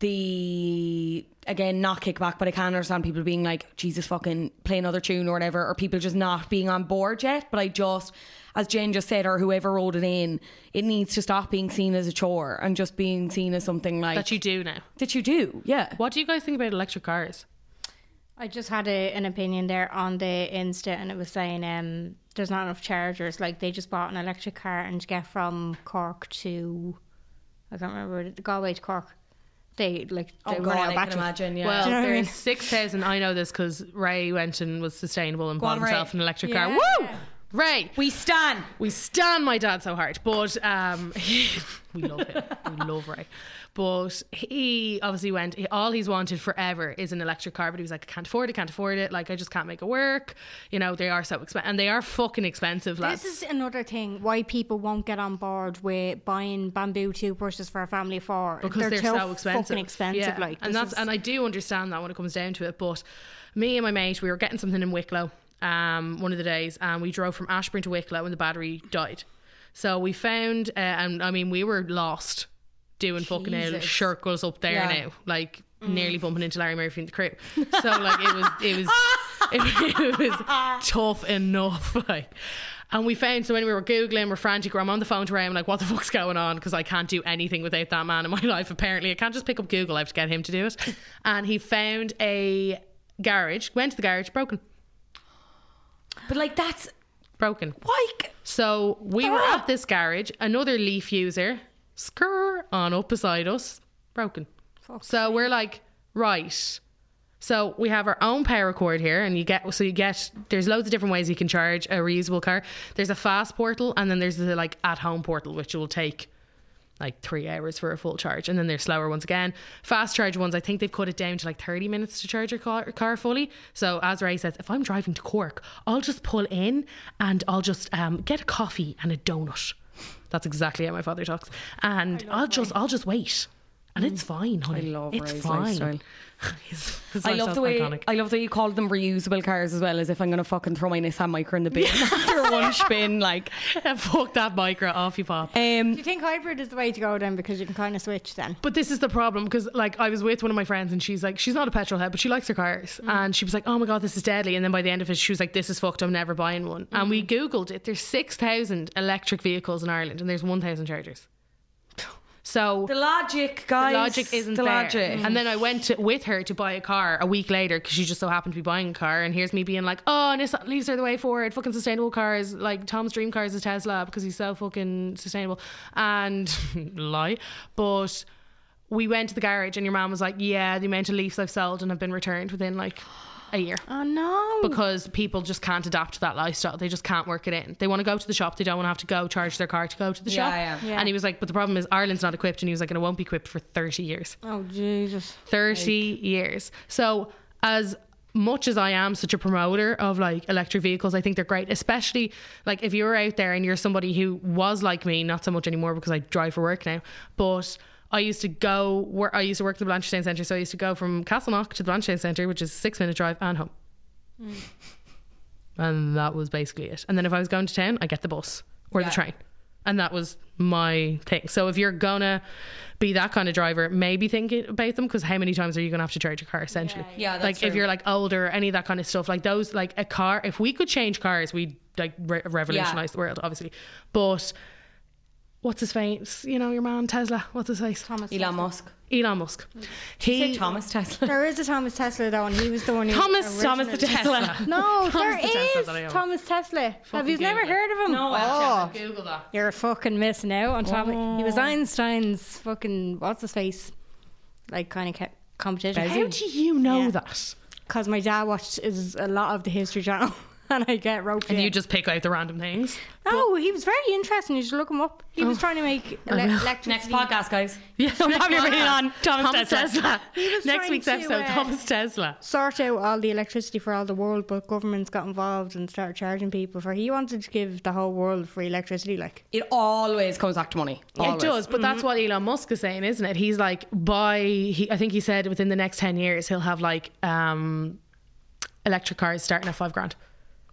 the again not kickback, but I can understand people being like, Jesus, fucking play another tune or whatever, or people just not being on board yet. But I just, as Jen just said, or whoever wrote it in, it needs to stop being seen as a chore and just being seen as something like that you do now. that you do, yeah. What do you guys think about electric cars? I just had a, an opinion there on the Insta, and it was saying um, there's not enough chargers. Like they just bought an electric car and to get from Cork to I can't remember where it- Galway to Cork. They like Oh they run god, out of I can battery. imagine. Yeah. Well, Do you know what I there's mean? 6,000. I know this because Ray went and was sustainable and Go bought on, Ray. himself an electric car. Yeah. Woo! Ray! we stand. We stand my dad so hard, but um, (laughs) we love him. We love Ray. But he obviously went, he- all he's wanted forever is an electric car, but he was like, I can't afford it, can't afford it. Like, I just can't make it work. You know, they are so expensive. And they are fucking expensive, lads. This is another thing why people won't get on board with buying bamboo toothbrushes for a family of four because they're, too so expensive. Fucking expensive, Yeah. like and that's is- and I do understand that when it comes down to it. But me and my mate, we were getting something in Wicklow, um, one of the days, and we drove from Ashbourne to Wicklow, and the battery died. So we found, uh, and I mean, we were lost doing fucking out Jesus. circles up there Yeah. now, like nearly bumping into Larry Murphy in the crew. So like it was, it was, (laughs) it, was tough enough, (laughs) like. And we found so when we were googling, we're frantic. I'm on the phone to Ray. I'm like, "What the fuck's going on?" Because I can't do anything without that man in my (laughs) life. Apparently, I can't just pick up Google. I have to get him to do it. And he found a garage. Went to the garage, broken, But like that's broken. why So we were at this garage. Another Leaf user skrr, on up beside us, broken. so we're like, right. So we have our own power cord here, and you get so you get there's loads of different ways you can charge a reusable car. There's a fast portal, and then there's the like at home portal, which will take like three hours for a full charge, and then there's slower ones again. Fast charge ones, I think they've cut it down to like 30 minutes to charge your car, car fully. So as Ray says, if I'm driving to Cork, I'll just pull in and I'll just um, get a coffee and a donut. That's exactly how my father talks, and I'll just I'll just wait. And it's fine, honey. I love it's Ray's fine. lifestyle. (laughs) His- his I love the way iconic. I love that you call them reusable cars as well, as if I'm gonna fucking throw my Nissan Micra in the bin (laughs) after one spin. Like, (laughs) Fuck that micro off you pop. um, Do you think hybrid is the way to go then because you can kind of switch then? But this is the problem because, like, I was with one of my friends and she's like, she's not a petrol head, but she likes her cars. And she was like, oh my God, this is deadly. And then by the end of it, she was like, this is fucked. I'm never buying one. And we Googled it. There's 6,000 electric vehicles in Ireland and there's 1,000 chargers. So the logic, guys, the logic isn't the there. logic. And then I went to, with her to buy a car a week later because she just so happened to be buying a car. And here's me being like, oh, Nissan leaves are the way forward. Fucking sustainable cars. Like Tom's dream car is a Tesla because he's so fucking sustainable. And (laughs) lie. But we went to the garage and your mom was like, yeah, the amount of Leafs I've sold and have been returned within like a year Oh no! because people just can't adapt to that lifestyle. They just can't work it in. They want to go to the shop. They don't want to have to go charge their car to go to the Yeah, shop. yeah. Yeah. And he was like, but the problem is Ireland's not equipped. And he was like, and it won't be equipped for 30 years. oh Jesus! 30 years. So as much as I am such a promoter of like electric vehicles, I think they're great, especially like if you're out there and you're somebody who was like me, not so much anymore because I drive for work now, but I used to go where I used to work at the Blanchardstown Centre, so I used to go from Castleknock to the Blanchardstown Centre, which is a six minute drive and home. Mm. And that was basically it. And then if I was going to town, I get the bus or the train. And that was my thing. So if you're gonna be that kind of driver, maybe think about them because how many times are you gonna have to charge your car essentially? Yeah, that's like if you're like older, any of that kind of stuff, like those, like a car. If we could change cars, we'd like re- revolutionize the world, obviously. But what's his face? You know, your man Tesla. What's his face? Thomas Elon Tesla. Musk. Elon Musk. Mm. Say He Thomas Tesla. There is a Thomas Tesla though, and he was the one who Thomas Thomas the originally- Tesla. (laughs) No, Thomas there the Tesla is that Thomas Tesla. Have Fucking you never it. heard of him? No, I oh, Google that. you're a fucking missing out on Thomas. He Oh. was Einstein's fucking what's his face, like kind of competition. How do you know Yeah. that? Because my dad watched is a lot of the History Channel, (laughs) (laughs) and I get roped And in. you just pick out the random things. No, he was very interesting. You should look him up. He was trying to make (laughs) ele- electricity. Next podcast, guys. (laughs) Yeah, Don't have your opinion on Thomas Tesla. was Next week's to, episode, uh, Thomas Tesla. Sort out all the electricity for all the world, but governments got involved and started charging people for. He wanted to give the whole world free electricity, like. It always comes back to money. Always. It does, but Mm-hmm. that's what Elon Musk is saying, isn't it? He's like, by he, I think he said within the next ten years he'll have like um, electric cars starting at five grand.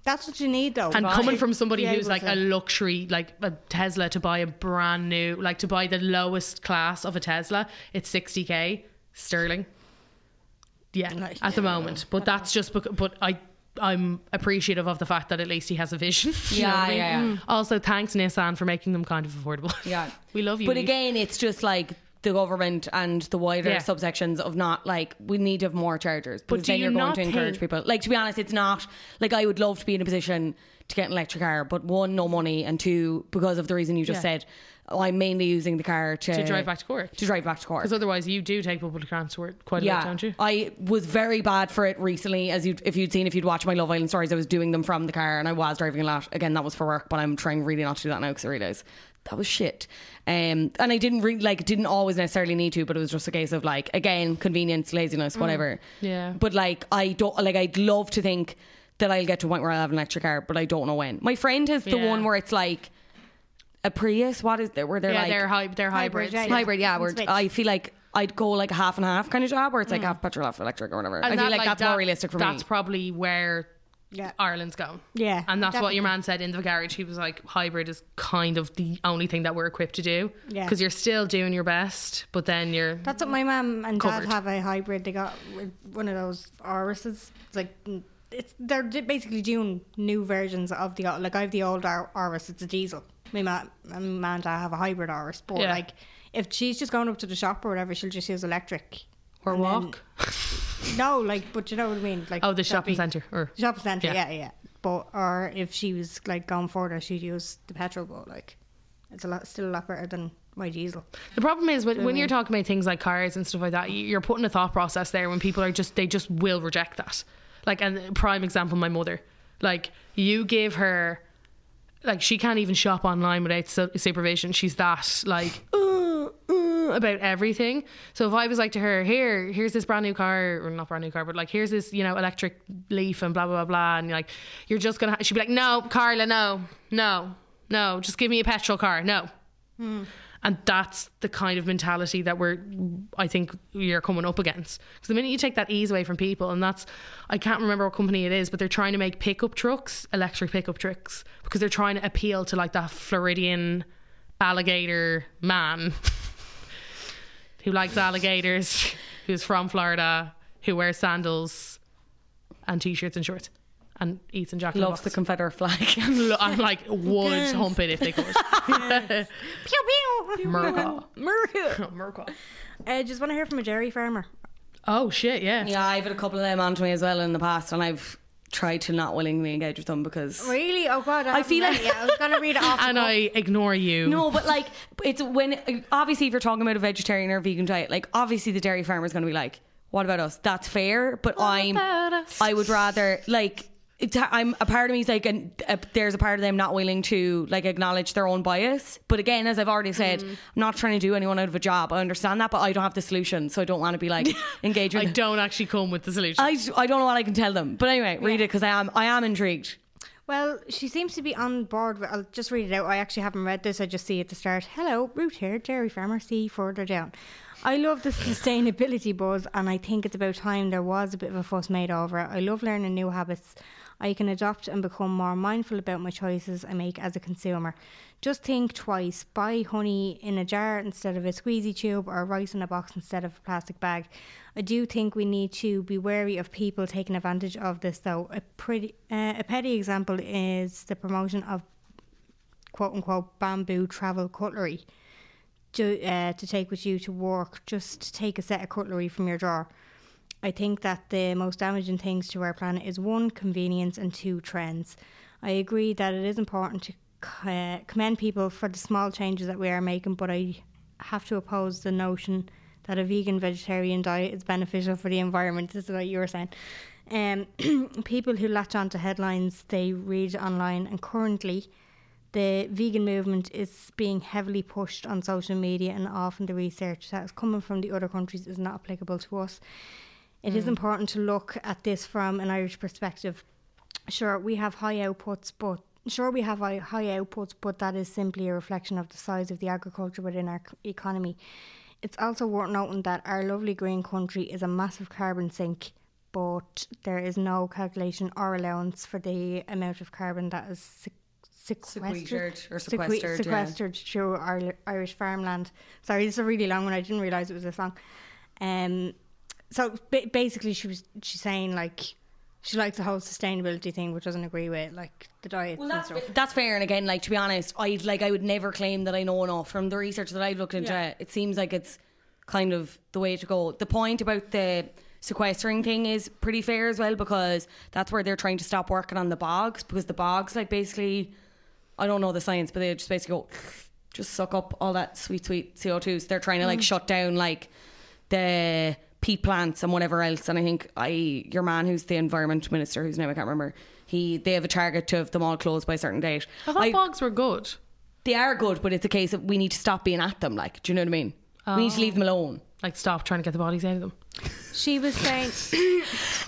That's what you need, though. And right? coming from somebody Be who's like to- a luxury, like a Tesla, to buy a brand new, like to buy the lowest class of a Tesla, it's sixty k sterling. Yeah, Right. at the moment, but that's just because. But I, I'm appreciative of the fact that at least he has a vision. (laughs) You know Yeah, I mean? yeah, yeah. Also, thanks Nissan for making them kind of affordable. Yeah. (laughs) we love you. But Leaf. again, it's just like the government and the wider Yeah. subsections of not like we need to have more chargers. Do then you you're going not to encourage people. Like to be honest, it's not like I would love to be in a position to get an electric car, but one, no money, and two, because of the reason you just Yeah. said, I'm mainly using the car to, to drive back to Cork. to drive back to Cork. Because otherwise, you do take public transport quite a yeah, bit, don't you? I was very bad for it recently. As you, if you'd seen, if you'd watched my Love Island stories, I was doing them from the car, and I was driving a lot. Again, that was for work, but I'm trying really not to do that now because I realise that was shit. Um, and I didn't really like, didn't always necessarily need to, but it was just a case of like, again, convenience, laziness, whatever. Yeah. But like, I don't like. I'd love to think that I'll get to a point where I'll have an electric car, but I don't know when. My friend has the Yeah. one where it's like. A Prius, what is there? Where they're yeah, like they're hy- they're Hybrid, hybrids. yeah, yeah. hybrid, yeah. Where Switch. I feel like I'd go like a half and half kind of job, where it's like half petrol, half electric, or whatever. I And feel that, like, that's that- more realistic for That's me. That's probably where Yeah. Ireland's gone. Yeah, and that's what your man said in the garage. He was like, hybrid is kind of the only thing that we're equipped to do. Yeah. because you're still doing your best, but then you're That's what my mum and Covered. dad have a hybrid. They got with one of those Aurises. It's like it's they're basically doing new versions of the like I have the old Auris. It's a diesel. My ma, my mum and dad have a hybrid Auris. But Yeah. like if she's just going up to the shop or whatever, she'll just use electric or And then- walk. (laughs) No, like but you know what I mean. Like oh, the shopping be- centre or Shopping centre, Yeah. yeah. yeah, But or if she was like going further, she'd use the petrol. But like, it's a lot, still a lot better than my diesel. The problem is when, when you're talking about things like cars and stuff like that, you- you're putting a thought process there when people are just they just will reject that. Like and prime example, my mother. Like you give her, like she can't even shop online without su- supervision. She's that like uh, about everything. So if I was like to her, here, here's this brand new car, or not brand new car, but like here's this you know electric Leaf and blah blah blah blah, and like you're just gonna, ha-, she'd be like, no, Carla, no, no, no, just give me a petrol car, no. Hmm. And that's the kind of mentality that we're, I think, you're coming up against. Because the minute you take that ease away from people, and that's, I can't remember what company it is, but they're trying to make pickup trucks, electric pickup trucks, because they're trying to appeal to like that Floridian alligator man (laughs) who likes alligators, who's from Florida, who wears sandals and t shirts and shorts and eats in Jack in the Loves the Confederate flag. (laughs) I'm like, (laughs) would hump it if they could. (laughs) Pew pew. Merca. Merca. Merca. Uh, just want to hear from a dairy farmer. Oh shit, yeah. yeah, I've had a couple of them onto me as well in the past, and I've tried to not willingly engage with them because Really? Oh god, I, I feel like- it. I was gonna read (laughs) it off. And. I ignore you. No, but like it's when obviously if you're talking about a vegetarian or vegan diet, like obviously the dairy farmer is going to be like, "What about us?" That's fair, but I'm I would rather like it's, I'm a part of me is like and uh, there's a part of them not willing to like acknowledge their own bias. But again, as I've already said, Mm. I'm not trying to do anyone out of a job. I understand that, but I don't have the solution, so I don't want to be like (laughs) engage with. I don't actually come with the solution. I, I don't know what I can tell them, but anyway, read it because I am I am intrigued. Well, she seems to be on board. With, I'll just read it out. I actually haven't read this. I just see at the start. Hello, Ruth here, dairy farmer. See further down. I love the sustainability buzz, and I think it's about time there was a bit of a fuss made over it. I love learning new habits. I can adopt and become more mindful about my choices I make as a consumer. Just think twice. Buy honey in a jar instead of a squeezy tube, or rice in a box instead of a plastic bag. I do think we need to be wary of people taking advantage of this, though. A pretty, uh, a petty example is the promotion of quote unquote bamboo travel cutlery to, uh, to take with you to work. Just take a set of cutlery from your drawer. I think that the most damaging things to our planet is one, convenience, and two, trends. I agree that it is important to uh, commend people for the small changes that we are making, but I have to oppose the notion that a vegan vegetarian diet is beneficial for the environment. This is what you were saying. Um, (clears throat) people who latch onto headlines they read online, and currently the vegan movement is being heavily pushed on social media, and often the research that is coming from the other countries is not applicable to us. It is important to look at this from an Irish perspective. Sure, we have high outputs, but sure we have high outputs, but that is simply a reflection of the size of the agriculture within our economy. It's also worth noting that our lovely green country is a massive carbon sink, but there is no calculation or allowance for the amount of carbon that is se- sequestered Sequestered or seque- sequestered, yeah. through our Irish farmland. Sorry, this is a really long one. I didn't realize it was this long. Um, so basically, she was she's saying like she likes the whole sustainability thing, which doesn't agree with like the diets and stuff. That's fair, and again, like to be honest, I like I would never claim that I know enough from the research that I've looked into. it, It seems like it's kind of the way to go. The point about the sequestering thing is pretty fair as well because that's where they're trying to stop working on the bogs because the bogs like basically I don't know the science, but they just basically go just suck up all that sweet sweet CO two. So they're trying to like mm. shut down like the peat plants and whatever else. And I think I your man who's the environment minister, whose name I can't remember, he they have a target to have them all closed by a certain date. I thought I- bogs were good. they are good, but it's a case of we need to stop being at them. Like, do you know what I mean? We need to leave them alone. Like stop trying to get the bodies out of them. She was saying. she, (laughs)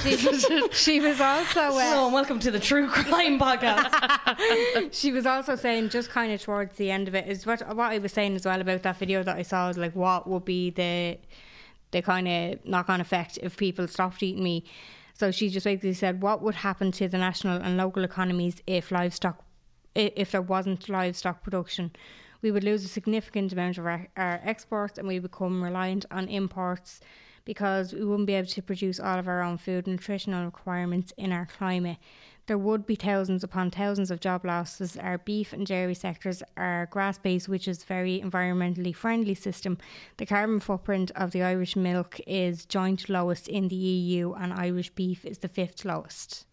(laughs) she was also uh, Hello and welcome to the True Crime Podcast. (laughs) she was also saying just kind of towards the end of it is what what I was saying as well about that video that I saw is like what would be the the kind of knock on effect if people stopped eating meat. So she just basically said what would happen to the national and local economies if livestock if there wasn't livestock production. We would lose a significant amount of our, our exports and we become reliant on imports because we wouldn't be able to produce all of our own food nutritional requirements in our climate. There would be thousands upon thousands of job losses. Our beef and dairy sectors are grass based, which is a very environmentally friendly system. The carbon footprint of the Irish milk is joint lowest in the EU, and Irish beef is the fifth lowest.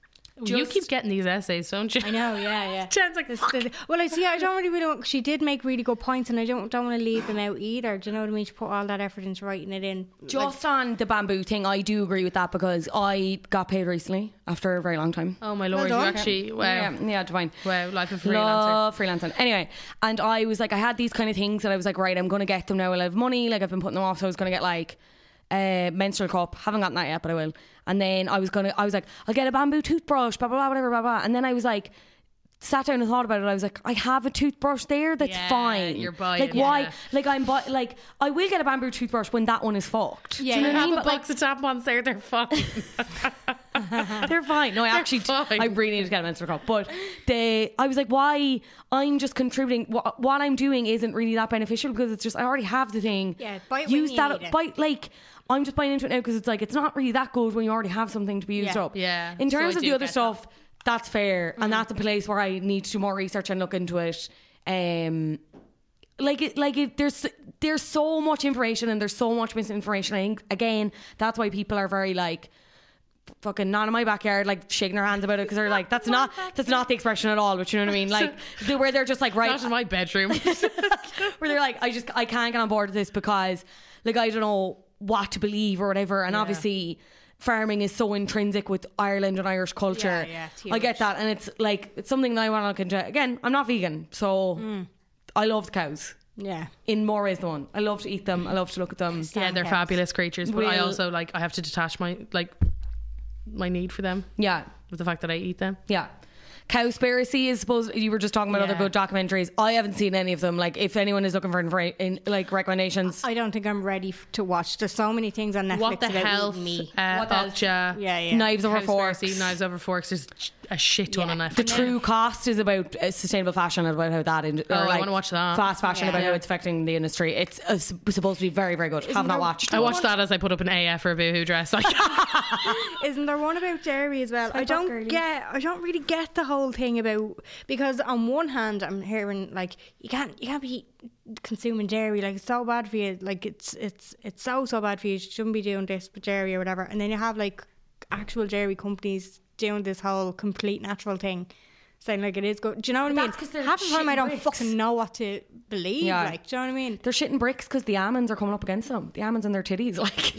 You keep getting these essays, don't you? I know, yeah, (laughs) yeah. Jen's like, This- "Fuck." this- well, I see. I don't really, really want. She did make really good points, and I don't don't want to leave them out either. Do you know what I mean? She put all that effort into writing it in. Like, Just on the bamboo thing, I do agree with that because I got paid recently after a very long time. Oh my lord, you actually wow. Yeah, yeah, divine. Wow, life of freelancer. Love freelancing. Anyway, and I was like, I had these kind of things that I was like, right, I'm going to get them now. I'll have money. Like, I've been putting them off. So I was going to get like a menstrual cup. Haven't gotten that yet, but I will. And then I was going to, I was like, I'll get a bamboo toothbrush, blah, blah, blah, whatever, blah, blah. And then I was like, sat down and thought about it. I was like, I have a toothbrush there. That's Yeah, fine. you're buying, Like, why? yeah. Like, I'm, bu- like, I will get a bamboo toothbrush when that one is fucked. Yeah, Do you know you what I have mean? a But, like, box of tampons there, they're fine. (laughs) they're fine. No, I actually, fine. I really need to get a menstrual cup. But the, I was like, why? I'm just contributing. What, what I'm doing isn't really that beneficial because it's just I already have the thing. Yeah, buy it when use you that. need it. Buy like. I'm just buying into it now because it's like it's not really that good when you already have something to be used Yeah. up. Yeah, In terms I of the other stuff, that's fair, Mm. and that's a place where I need to do more research and look into it. Um, like it, like it, there's there's so much information and there's so much misinformation. I think again that's why people are very like fucking not in my backyard, like shaking their hands about it because they're like that's not that's not the expression at all. But you know what I mean? Like (laughs) where they're just like right, Not in my bedroom. (laughs) where they're like I just I can't get on board with this because like I don't know what to believe or whatever. And obviously. Farming is so intrinsic with Ireland and Irish culture. Yeah, yeah, it's I get that, and it's like it's something that I want to look into. Again, I'm not vegan, so Mm. I love cows yeah. in more ways than one. I love to eat them. I love to look at them. yeah, they're cows. fabulous creatures, but I Will- also like I have to detach my like my need for them Yeah, with the fact that I eat them. yeah. Cowspiracy is supposed. You were just talking about other good documentaries. I haven't seen any of them. Like, if anyone is looking for infor- in, like recommendations, I don't think I'm ready f- to watch. There's so many things on Netflix What the about hell? eating me. Uh, What else? Ultra, Yeah, yeah. knives over forks. Knives over forks. There's a shit ton Yeah. on Netflix. The true cost is about uh, sustainable fashion and about how that in, Oh, or I like wanna watch that. fast fashion Yeah. about how it's affecting the industry. It's uh, supposed to be very very good. Have not watched. I watched that as I put up an AF for a boohoo dress. Like, (laughs) (laughs) Isn't there one about dairy as well? I don't girlies. get. I don't really get the whole thing about because on one hand I'm hearing like you can't you can't be consuming dairy like it's so bad for you like it's it's it's so so bad for you. You shouldn't be doing this with dairy or whatever. And then you have like actual dairy companies doing this whole complete natural thing. Saying like it is good. Do you know what I mean? that's 'cause they're Half the time I don't bricks. fucking know what to believe. Yeah. Like, do you know what I mean? They're shitting bricks because the almonds are coming up against them. The almonds and their titties, (laughs) like.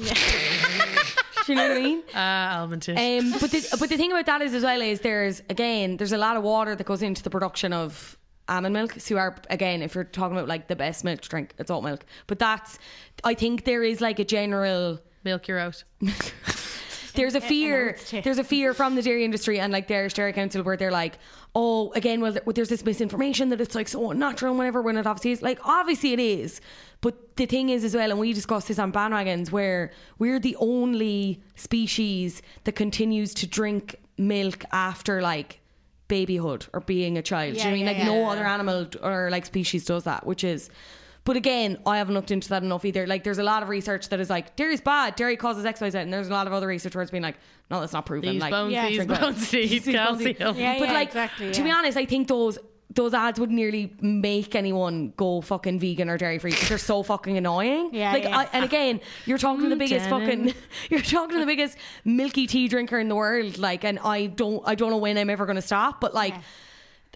Do you know what I mean? uh, (laughs) almond too. Um, (laughs) but the, but the thing about that is as well is there's again there's a lot of water that goes into the production of almond milk. So you are again if you're talking about like the best milk to drink, it's oat milk. But that's I think there is like a general Milk, you're out. There's a fear there's a fear from the dairy industry and like the Irish Dairy Council where they're like oh again well there's this misinformation that it's like so unnatural and whatever when it obviously is like obviously it is. But the thing is as well and we discussed this on bandwagons where we're the only species that continues to drink milk after like babyhood or being a child. Do you know I mean? Yeah, like yeah, no other animal or like species does that which is but again, I haven't looked into that enough either. Like, there's a lot of research that is like, dairy's bad, dairy causes X, Y, Z. And there's a lot of other research where it's been like, no, that's not proven. These like, bones, Yeah. these (laughs) drink milk. bones, these These bones, calcium. Yeah, but yeah, like, exactly, to be honest, I think those those ads would nearly make anyone go fucking vegan or dairy free because they're so fucking annoying. Yeah, like, yeah. I, and again, you're talking to the mm, biggest Shannon. fucking, (laughs) you're talking to the biggest milky tea drinker in the world. Like, and I don't, I don't know when I'm ever going to stop, but like. Yeah.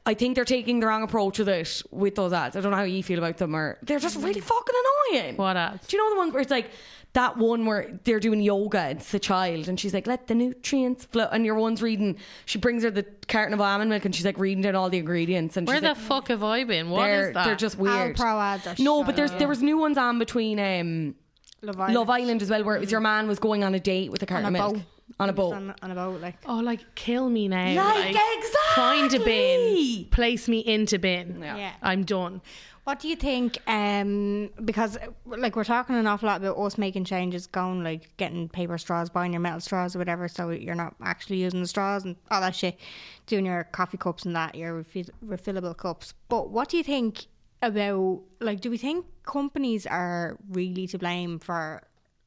I think they're taking the wrong approach with it with those ads. I don't know how you feel about them, or they're just really fucking annoying. What ads? Do you know the one where it's like that one where they're doing yoga? It's the child, and she's like, "Let the nutrients flow." And your one's reading. She brings her the carton of almond milk, and she's like reading down all the ingredients. And Where she's the like, fuck have I been? What is that? they're just weird. Pro ads no, but there's there was new ones on between um, Love Love Island as well, where it was your man was going on a date with a carton on a of milk boat. On a boat. On, on a boat, like. Oh, like kill me now. Like, exactly, Find a bin, place me into bin. Yeah. I'm done. What do you think? Um, because like we're talking an awful lot about us making changes, going like getting paper straws, buying your metal straws or whatever, so you're not actually using the straws and all that shit, doing your coffee cups and that, your refill- refillable cups. But what do you think about like? Do we think companies are really to blame for?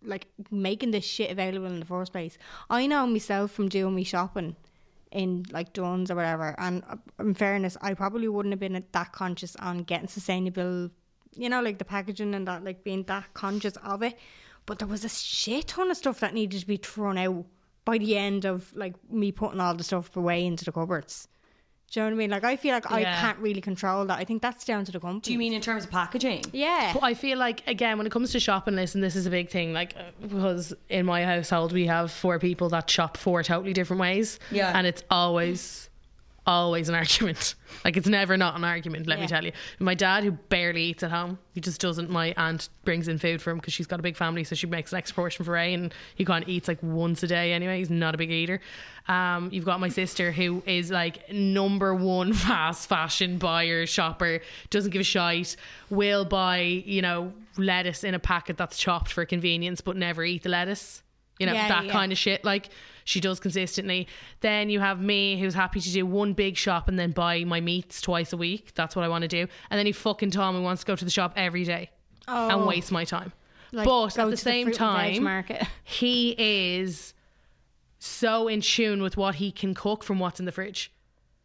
Like making this shit available in the first place. I know myself from doing me shopping in like Dunnes or whatever. And uh, in fairness, I probably wouldn't have been that conscious on getting sustainable, you know, like the packaging and that, like being that conscious of it. But there was a shit ton of stuff that needed to be thrown out by the end of like me putting all the stuff away into the cupboards. Do you know what I mean? Like I feel like I Yeah. can't really control that. I think that's down to the company. Do you mean in terms of packaging? Yeah. But I feel like again when it comes to shopping lists, and this is a big thing, like uh, because in my household we have four people that shop four totally different ways. Yeah. and it's always, always an (laughs) argument. Like it's never not an argument. Let me tell you. My dad, who barely eats at home, he just doesn't. My aunt brings in food for him because she's got a big family, so she makes an extra portion for Ray, and he kind of eats like once a day anyway. He's not a big eater. Um, you've got my sister who is like number one (laughs) fast fashion buyer, shopper, doesn't give a shite, will buy, you know, lettuce in a packet that's chopped for convenience, but never eat the lettuce. You know, Yeah, that yeah. kind of shit. Like she does consistently. Then you have me who's happy to do one big shop and then buy my meats twice a week. That's what I want to do. And then you fucking Tom who wants to go to the shop every day and Oh. waste my time. Like, but at the same and veg time, (laughs) he is so in tune with what he can cook from what's in the fridge.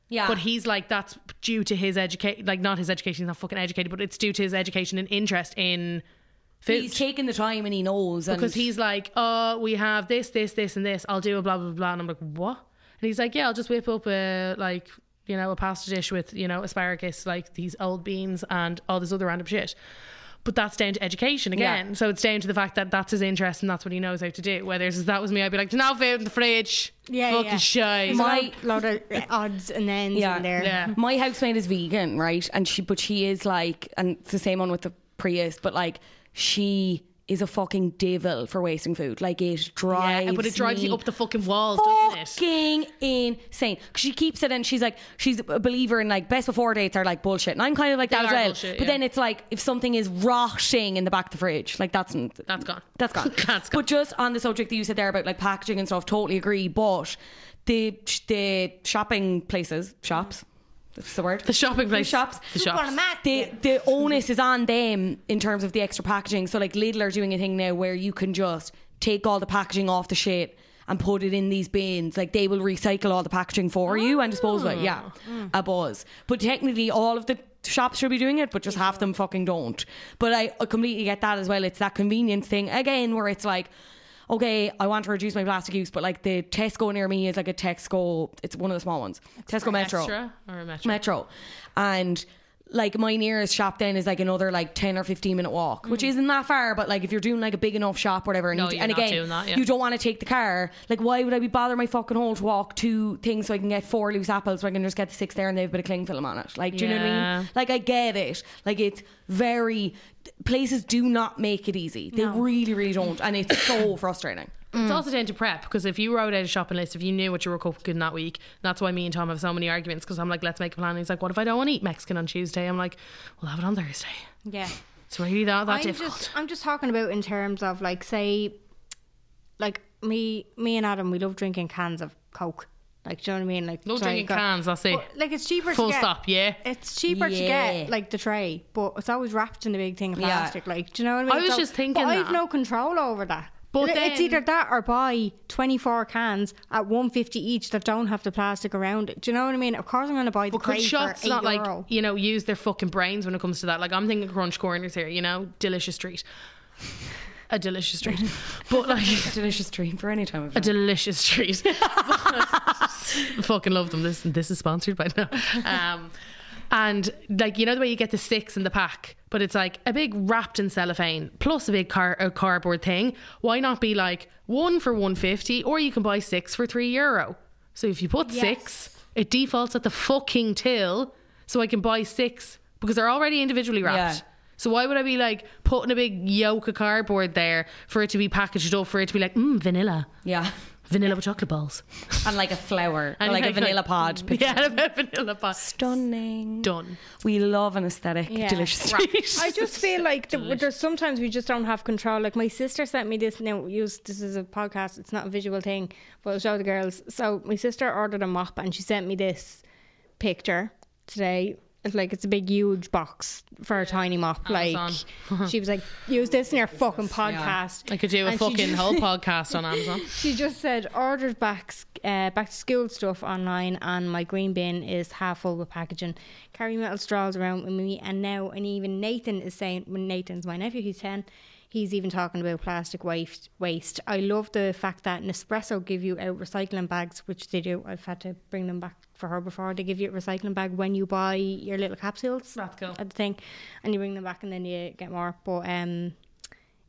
Yeah. But he's like that's due to his education, like not his education. He's not fucking educated, but it's due to his education and interest in food. he's taking the time and he knows. And because he's like, oh, we have this, this, this, and this. I'll do a blah blah blah, and I'm like, what? And he's like, yeah, I'll just whip up a like, you know, a pasta dish with you know asparagus, like these old beans and all this other random shit. But that's down to education again. Yeah. So it's down to the fact that that's his interest and that's what he knows how to do. Whether if that was me, I'd be like, no food in the fridge. Yeah, fucking yeah. shy. My- lot, lot of uh, odds and ends Yeah. in there. Yeah. My housemate is vegan, right? And she, but she is like, and it's the same one with the Prius, but like, she is a fucking devil for wasting food. Like, it drives. yeah, but it drives you up the fucking walls, doesn't it? fucking insane. 'Cause she keeps it and she's like, she's a believer in like best before dates are like bullshit. And I'm kind of like They that as well. bullshit, but yeah. then it's like, if something is rotting in the back of the fridge, like that's, That's gone. that's gone. (laughs) That's gone. But just on the subject that you said there about like packaging and stuff, totally agree. But the the shopping places, shops, that's the word. The shopping place, shops. the shops. The the onus is on them in terms of the extra packaging. So like Lidl are doing a thing now where you can just take all the packaging off the shit and put it in these bins. Like they will recycle all the packaging for you and dispose of it. Yeah, mm. a buzz. But technically, all of the shops should be doing it, but just half them fucking don't. But I I completely get that as well. It's that convenience thing again where it's like. Okay, I want to reduce my plastic use, but like the Tesco near me is like a Tesco. It's one of the small ones. Tesco Metro. Extra or a metro? Metro. And like my nearest shop then is like another like 10 or 15 minute walk, which isn't that far, but like if you're doing like a big enough shop, whatever, and, No, you, and again, that, yeah. you don't want to take the car, like why would I be bothering my fucking hole to walk two things so I can get four loose apples so I can just get the six there and they have a bit of cling film on it? Like, do you know what I mean? Like, I get it. Like, it's very, places do not make it easy. They really, really don't. And it's so frustrating. It's mm. also down to prep because if you wrote out a shopping list, if you knew what you were cooking that week, that's why me and Tom have so many arguments because I'm like, let's make a plan. And he's like, what if I don't want to eat Mexican on Tuesday? I'm like, we'll have it on Thursday. Yeah. It's really not that I'm difficult. just I'm just talking about in terms of like say like me me and Adam we love drinking cans of Coke. Like do you know what I mean? Like Love drinking and go- cans, that's it. But, like it's cheaper Full to get, stop, yeah. It's cheaper to get like the tray, but it's always wrapped in a big thing of Yeah. plastic. Like do you know what I mean? I was just thinking but I've no control over that. But It- it's either that or buy 24 cans at 150 each that don't have the plastic around it. Do you know what I mean? Of course I'm going to buy the crate for shots 8 not like euro. you know use their fucking brains when it comes to that? Like I'm thinking Crunch Corners here, you know, delicious treat, a delicious treat, (laughs) but like Delicious dream for any time of a delicious treat. (laughs) (laughs) Fucking love them. This this is sponsored by now. Um, and like you know the way you get the six in the pack, but it's like a big wrapped in cellophane plus a big car a cardboard thing. Why not be like one for one fifty, or you can buy six for three euro. So if you put six, it defaults at the fucking till, so I can buy six because they're already individually wrapped. Yeah. So why would I be like putting a big yoke of cardboard there for it to be packaged up for it to be like mm, vanilla, Yeah. Vanilla with chocolate balls, And like a flower, (laughs) And like a vanilla like- pod. (laughs) picture. Yeah, a vanilla pod. Stunning. Done. We love an aesthetic, Yeah. delicious Right. (laughs) I just feel like the, there's sometimes we just don't have control. Like my sister sent me this. Now, use this is a podcast. It's not a visual thing, but I'll show the girls. So my sister ordered a mop and she sent me this picture today. It's like it's a big, huge box for a tiny mop. Amazon. Like she was like, use this in your (laughs) fucking podcast. I could do a And fucking just- whole (laughs) podcast on Amazon. She just said ordered back uh, back to school stuff online, and my green bin is half full with packaging. Carry metal straws around with me, and now and even Nathan is saying when Nathan's my nephew, he's ten. he's even talking about plastic waste. Waste. I love the fact that Nespresso give you out recycling bags, which they do. I've had to bring them back for her before. They give you a recycling bag when you buy your little capsules. That's cool. At the thing, and you bring them back, and then you get more. But um,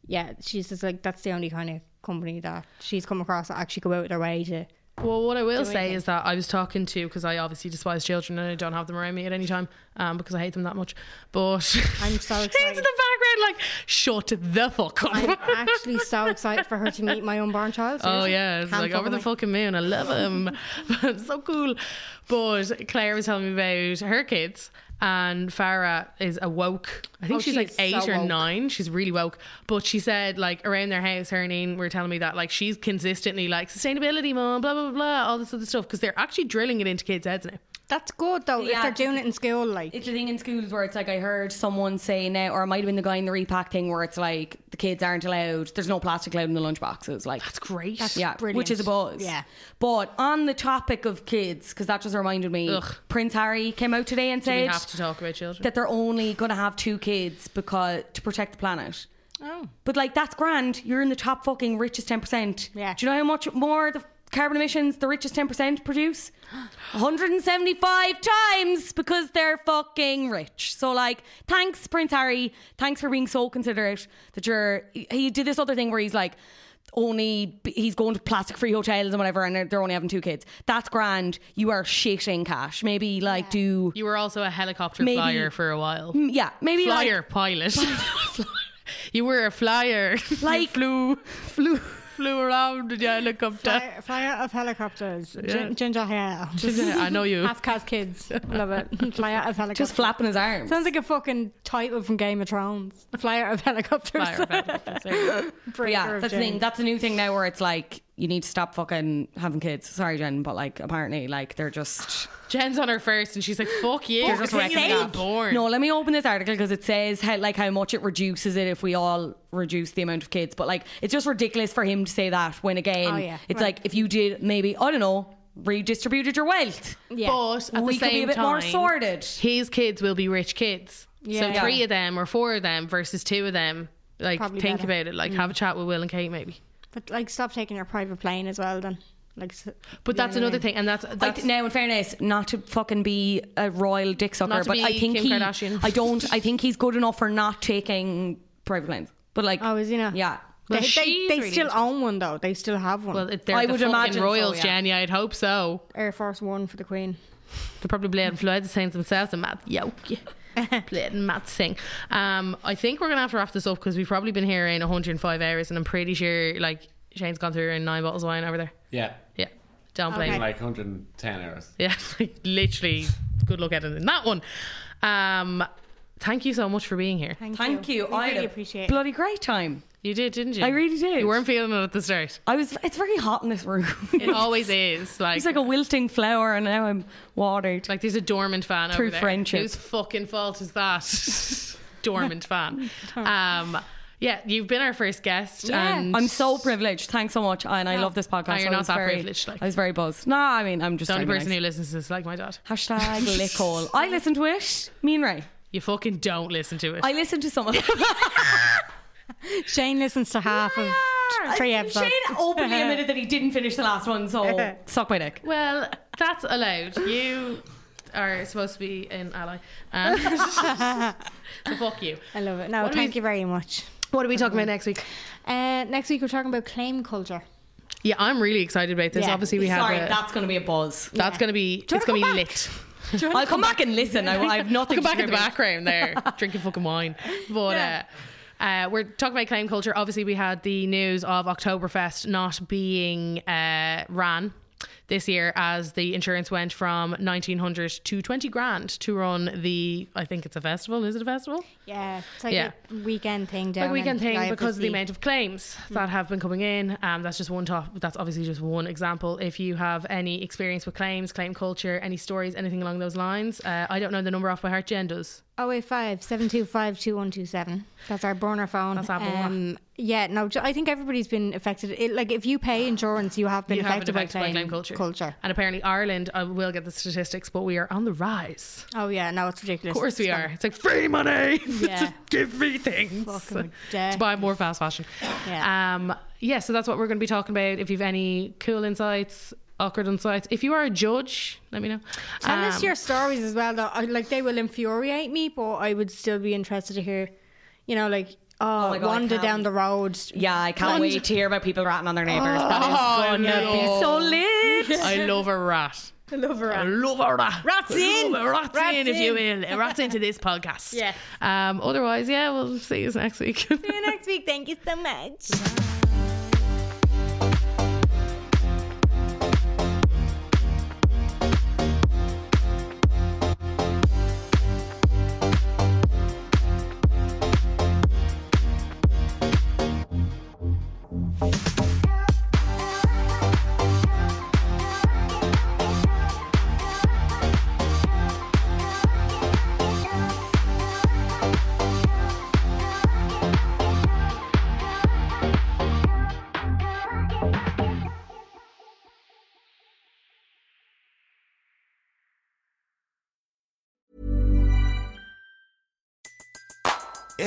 yeah, she's just like that's the only kind of company that she's come across that actually go out of their way to. Well, what I will say anything. is that I was talking to because I obviously despise children and I don't have them around me at any time um, because I hate them that much. But I'm so (laughs) she's in the background, like shut the fuck up. I'm (laughs) actually so excited for her to meet my unborn child. Oh yeah, it's Can't like over the me. fucking moon. I love him. (laughs) so cool. But Claire was telling me about her kids, and Farah is a woke. I think Oh, she's she like eight so or woke. nine. She's really woke. But she said like around their house, her and Ian were telling me that like she's consistently like sustainability, mom, blah blah blah, blah all this other stuff because they're actually drilling it into kids' heads now. That's good though. Yeah. If they're doing it in school, like It's a thing in schools where it's like I heard someone say now, or it might have been the guy in the Repak thing where it's like the kids aren't allowed. There's no plastic allowed in the lunch boxes. Like That's great. yeah, brilliant. which is a buzz. Yeah. But on the topic of kids, because that just reminded me, Ugh. Prince Harry came out today and Do we said have to talk about children? that they're only going to have two kids because to protect the planet. oh, But like that's grand. You're in the top fucking richest ten percent. Yeah. Do you know how much more the carbon emissions the richest ten percent produce? 175 times because they're fucking rich. So like, thanks Prince Harry. Thanks for being so considerate that you're. He did this other thing where he's like. Only he's going to plastic free hotels and whatever, and they're- they're only having two kids. That's grand. You are shitting cash. Maybe like do you were also a helicopter Maybe- flyer for a while. Mm, yeah, maybe like Flyer pilot. (laughs) you were a flyer. (laughs) You Like- flew flew flew around in your helicopter. fly, fly out of helicopters. Yeah. Gin- ginger hair. I know you. Half cast kids. Love it. (laughs) Fly out of helicopters. just flapping his arms. Sounds like a fucking title from Game of Thrones. Fly out of helicopters. Flyer helicopters, there you go. (laughs) But yeah, Breaker of that's the thing. That's a new thing now where it's like you need to stop fucking having kids. Sorry, Jen, but like apparently, like they're just (sighs) Jen's on her first, and she's like, "Fuck you." they're just You're wrecking not it. born. No, let me open this article because it says how like how much it reduces it if we all reduce the amount of kids. But like it's just ridiculous for him to say that when again Oh, yeah, it's right. like if you did maybe I don't know redistributed your wealth, Yeah. But at we the could be a bit time, more sorted. his kids will be rich kids. Yeah. So three of them or four of them versus two of them. Like, Probably think better. about it. Like, mm. have a chat with Will and Kate, maybe. But like, stop taking your private plane as well. Then, like, But that's you I another mean? thing, and that's I that's th- now, in fairness, not to fucking be a royal dick sucker, Not to but be I think Kim he, Kardashian. I don't. I think he's good enough for not taking private planes. But like, Oh, is he not? yeah, Well, they, they, they really still own one though. They still have one. well, they're I the would fucking imagine so, royals, yeah. Jenny. I'd hope so. Air Force One for the Queen. They're probably playing Floyd the Saints themselves and Matt Yoke. (laughs) Playing Matt Sing. Um, I think we're gonna have to wrap this up because we've probably been here in 105 hours, and I'm pretty sure like Shane's gone through in nine bottles of wine over there. Yeah. Yeah, don't blame Okay. Like 110 hours. Yeah, (laughs) like, literally, good luck at it in that one. Um, thank you so much for being here. Thank, thank you. We I really appreciate it. bloody great time. You did, didn't you? I really did. You weren't feeling it at the start. I was. It's very hot in this room. It always is. (laughs) Like, It's like a wilting flower, and now I'm watered. like there's a dormant fan Through over there. friendship. Whose fucking fault is that? (laughs) dormant fan. (laughs) Um, yeah, you've been our first guest, Yeah. and I'm so privileged. Thanks so much, and I love this podcast. Oh, you're not that very, privileged, like. I was very buzzed. No, I mean I'm just the only trying to be person nice. who listens to this is like my dad. Hashtag lickhole. I listen to it. Me and Ray. You fucking don't listen to it. I listen to some of them. (laughs) Shane listens to half of three episodes. Shane openly (laughs) admitted that he didn't finish the last one, so (laughs) suck my dick. well, that's allowed. You are supposed to be an ally. Um, so fuck you. I love it. No, What thank we- you very much. What are we talking about next week? Uh, next week we're talking about claim culture. Yeah, I'm really excited about this. Yeah. Obviously, we have Sorry, that's going to be a buzz. that's going to be it's going to be wanna lit. I'll come back and listen. I, I have nothing Come to back in the background there, drinking fucking wine. But uh, uh, we're talking about claim culture. Obviously, we had the news of Oktoberfest not being uh, ran this year as the insurance went from 1900 to 20 grand to run the, I think it's a festival. Is it a festival? Yeah, it's like Yeah. a weekend thing down like weekend in thing because of the amount of claims that have been coming in. Um, that's just one top. That's obviously just one example. If you have any experience with claims, claim culture, any stories, anything along those lines, uh, I don't know the number off by heart. Jen does. 085 725 2127. That's our burner phone. That's our burner. Um, yeah, no, I think everybody's been affected. It, like, if you pay insurance, you have been You have affected, been affected by, by claim claim culture. Culture. And apparently Ireland, I will get the statistics, but we are on the rise. Oh, yeah, no, it's ridiculous. Of course we are. It's like free money. (laughs) Yeah. Give me things Fucking to buy more fast fashion. Yeah. Um, yeah, so that's what we're going to be talking about. If you've any cool insights, awkward insights, if you are a judge, let me know. Tell us Um, your stories as well, though. I, like, they will infuriate me, but I would still be interested to hear, you know, like, oh, my God, I wander down the road. Yeah, I can't Wander- wait to hear about people ratting on their neighbours. Oh, that is gonna be so lit. (laughs) I love a rat. I love a rat. I love a rat. Rats in. Rats, Rats in, if you will. Rats into this (laughs) podcast. Yes. Um, otherwise, yeah, we'll see you next week. See you next week. Thank you so much.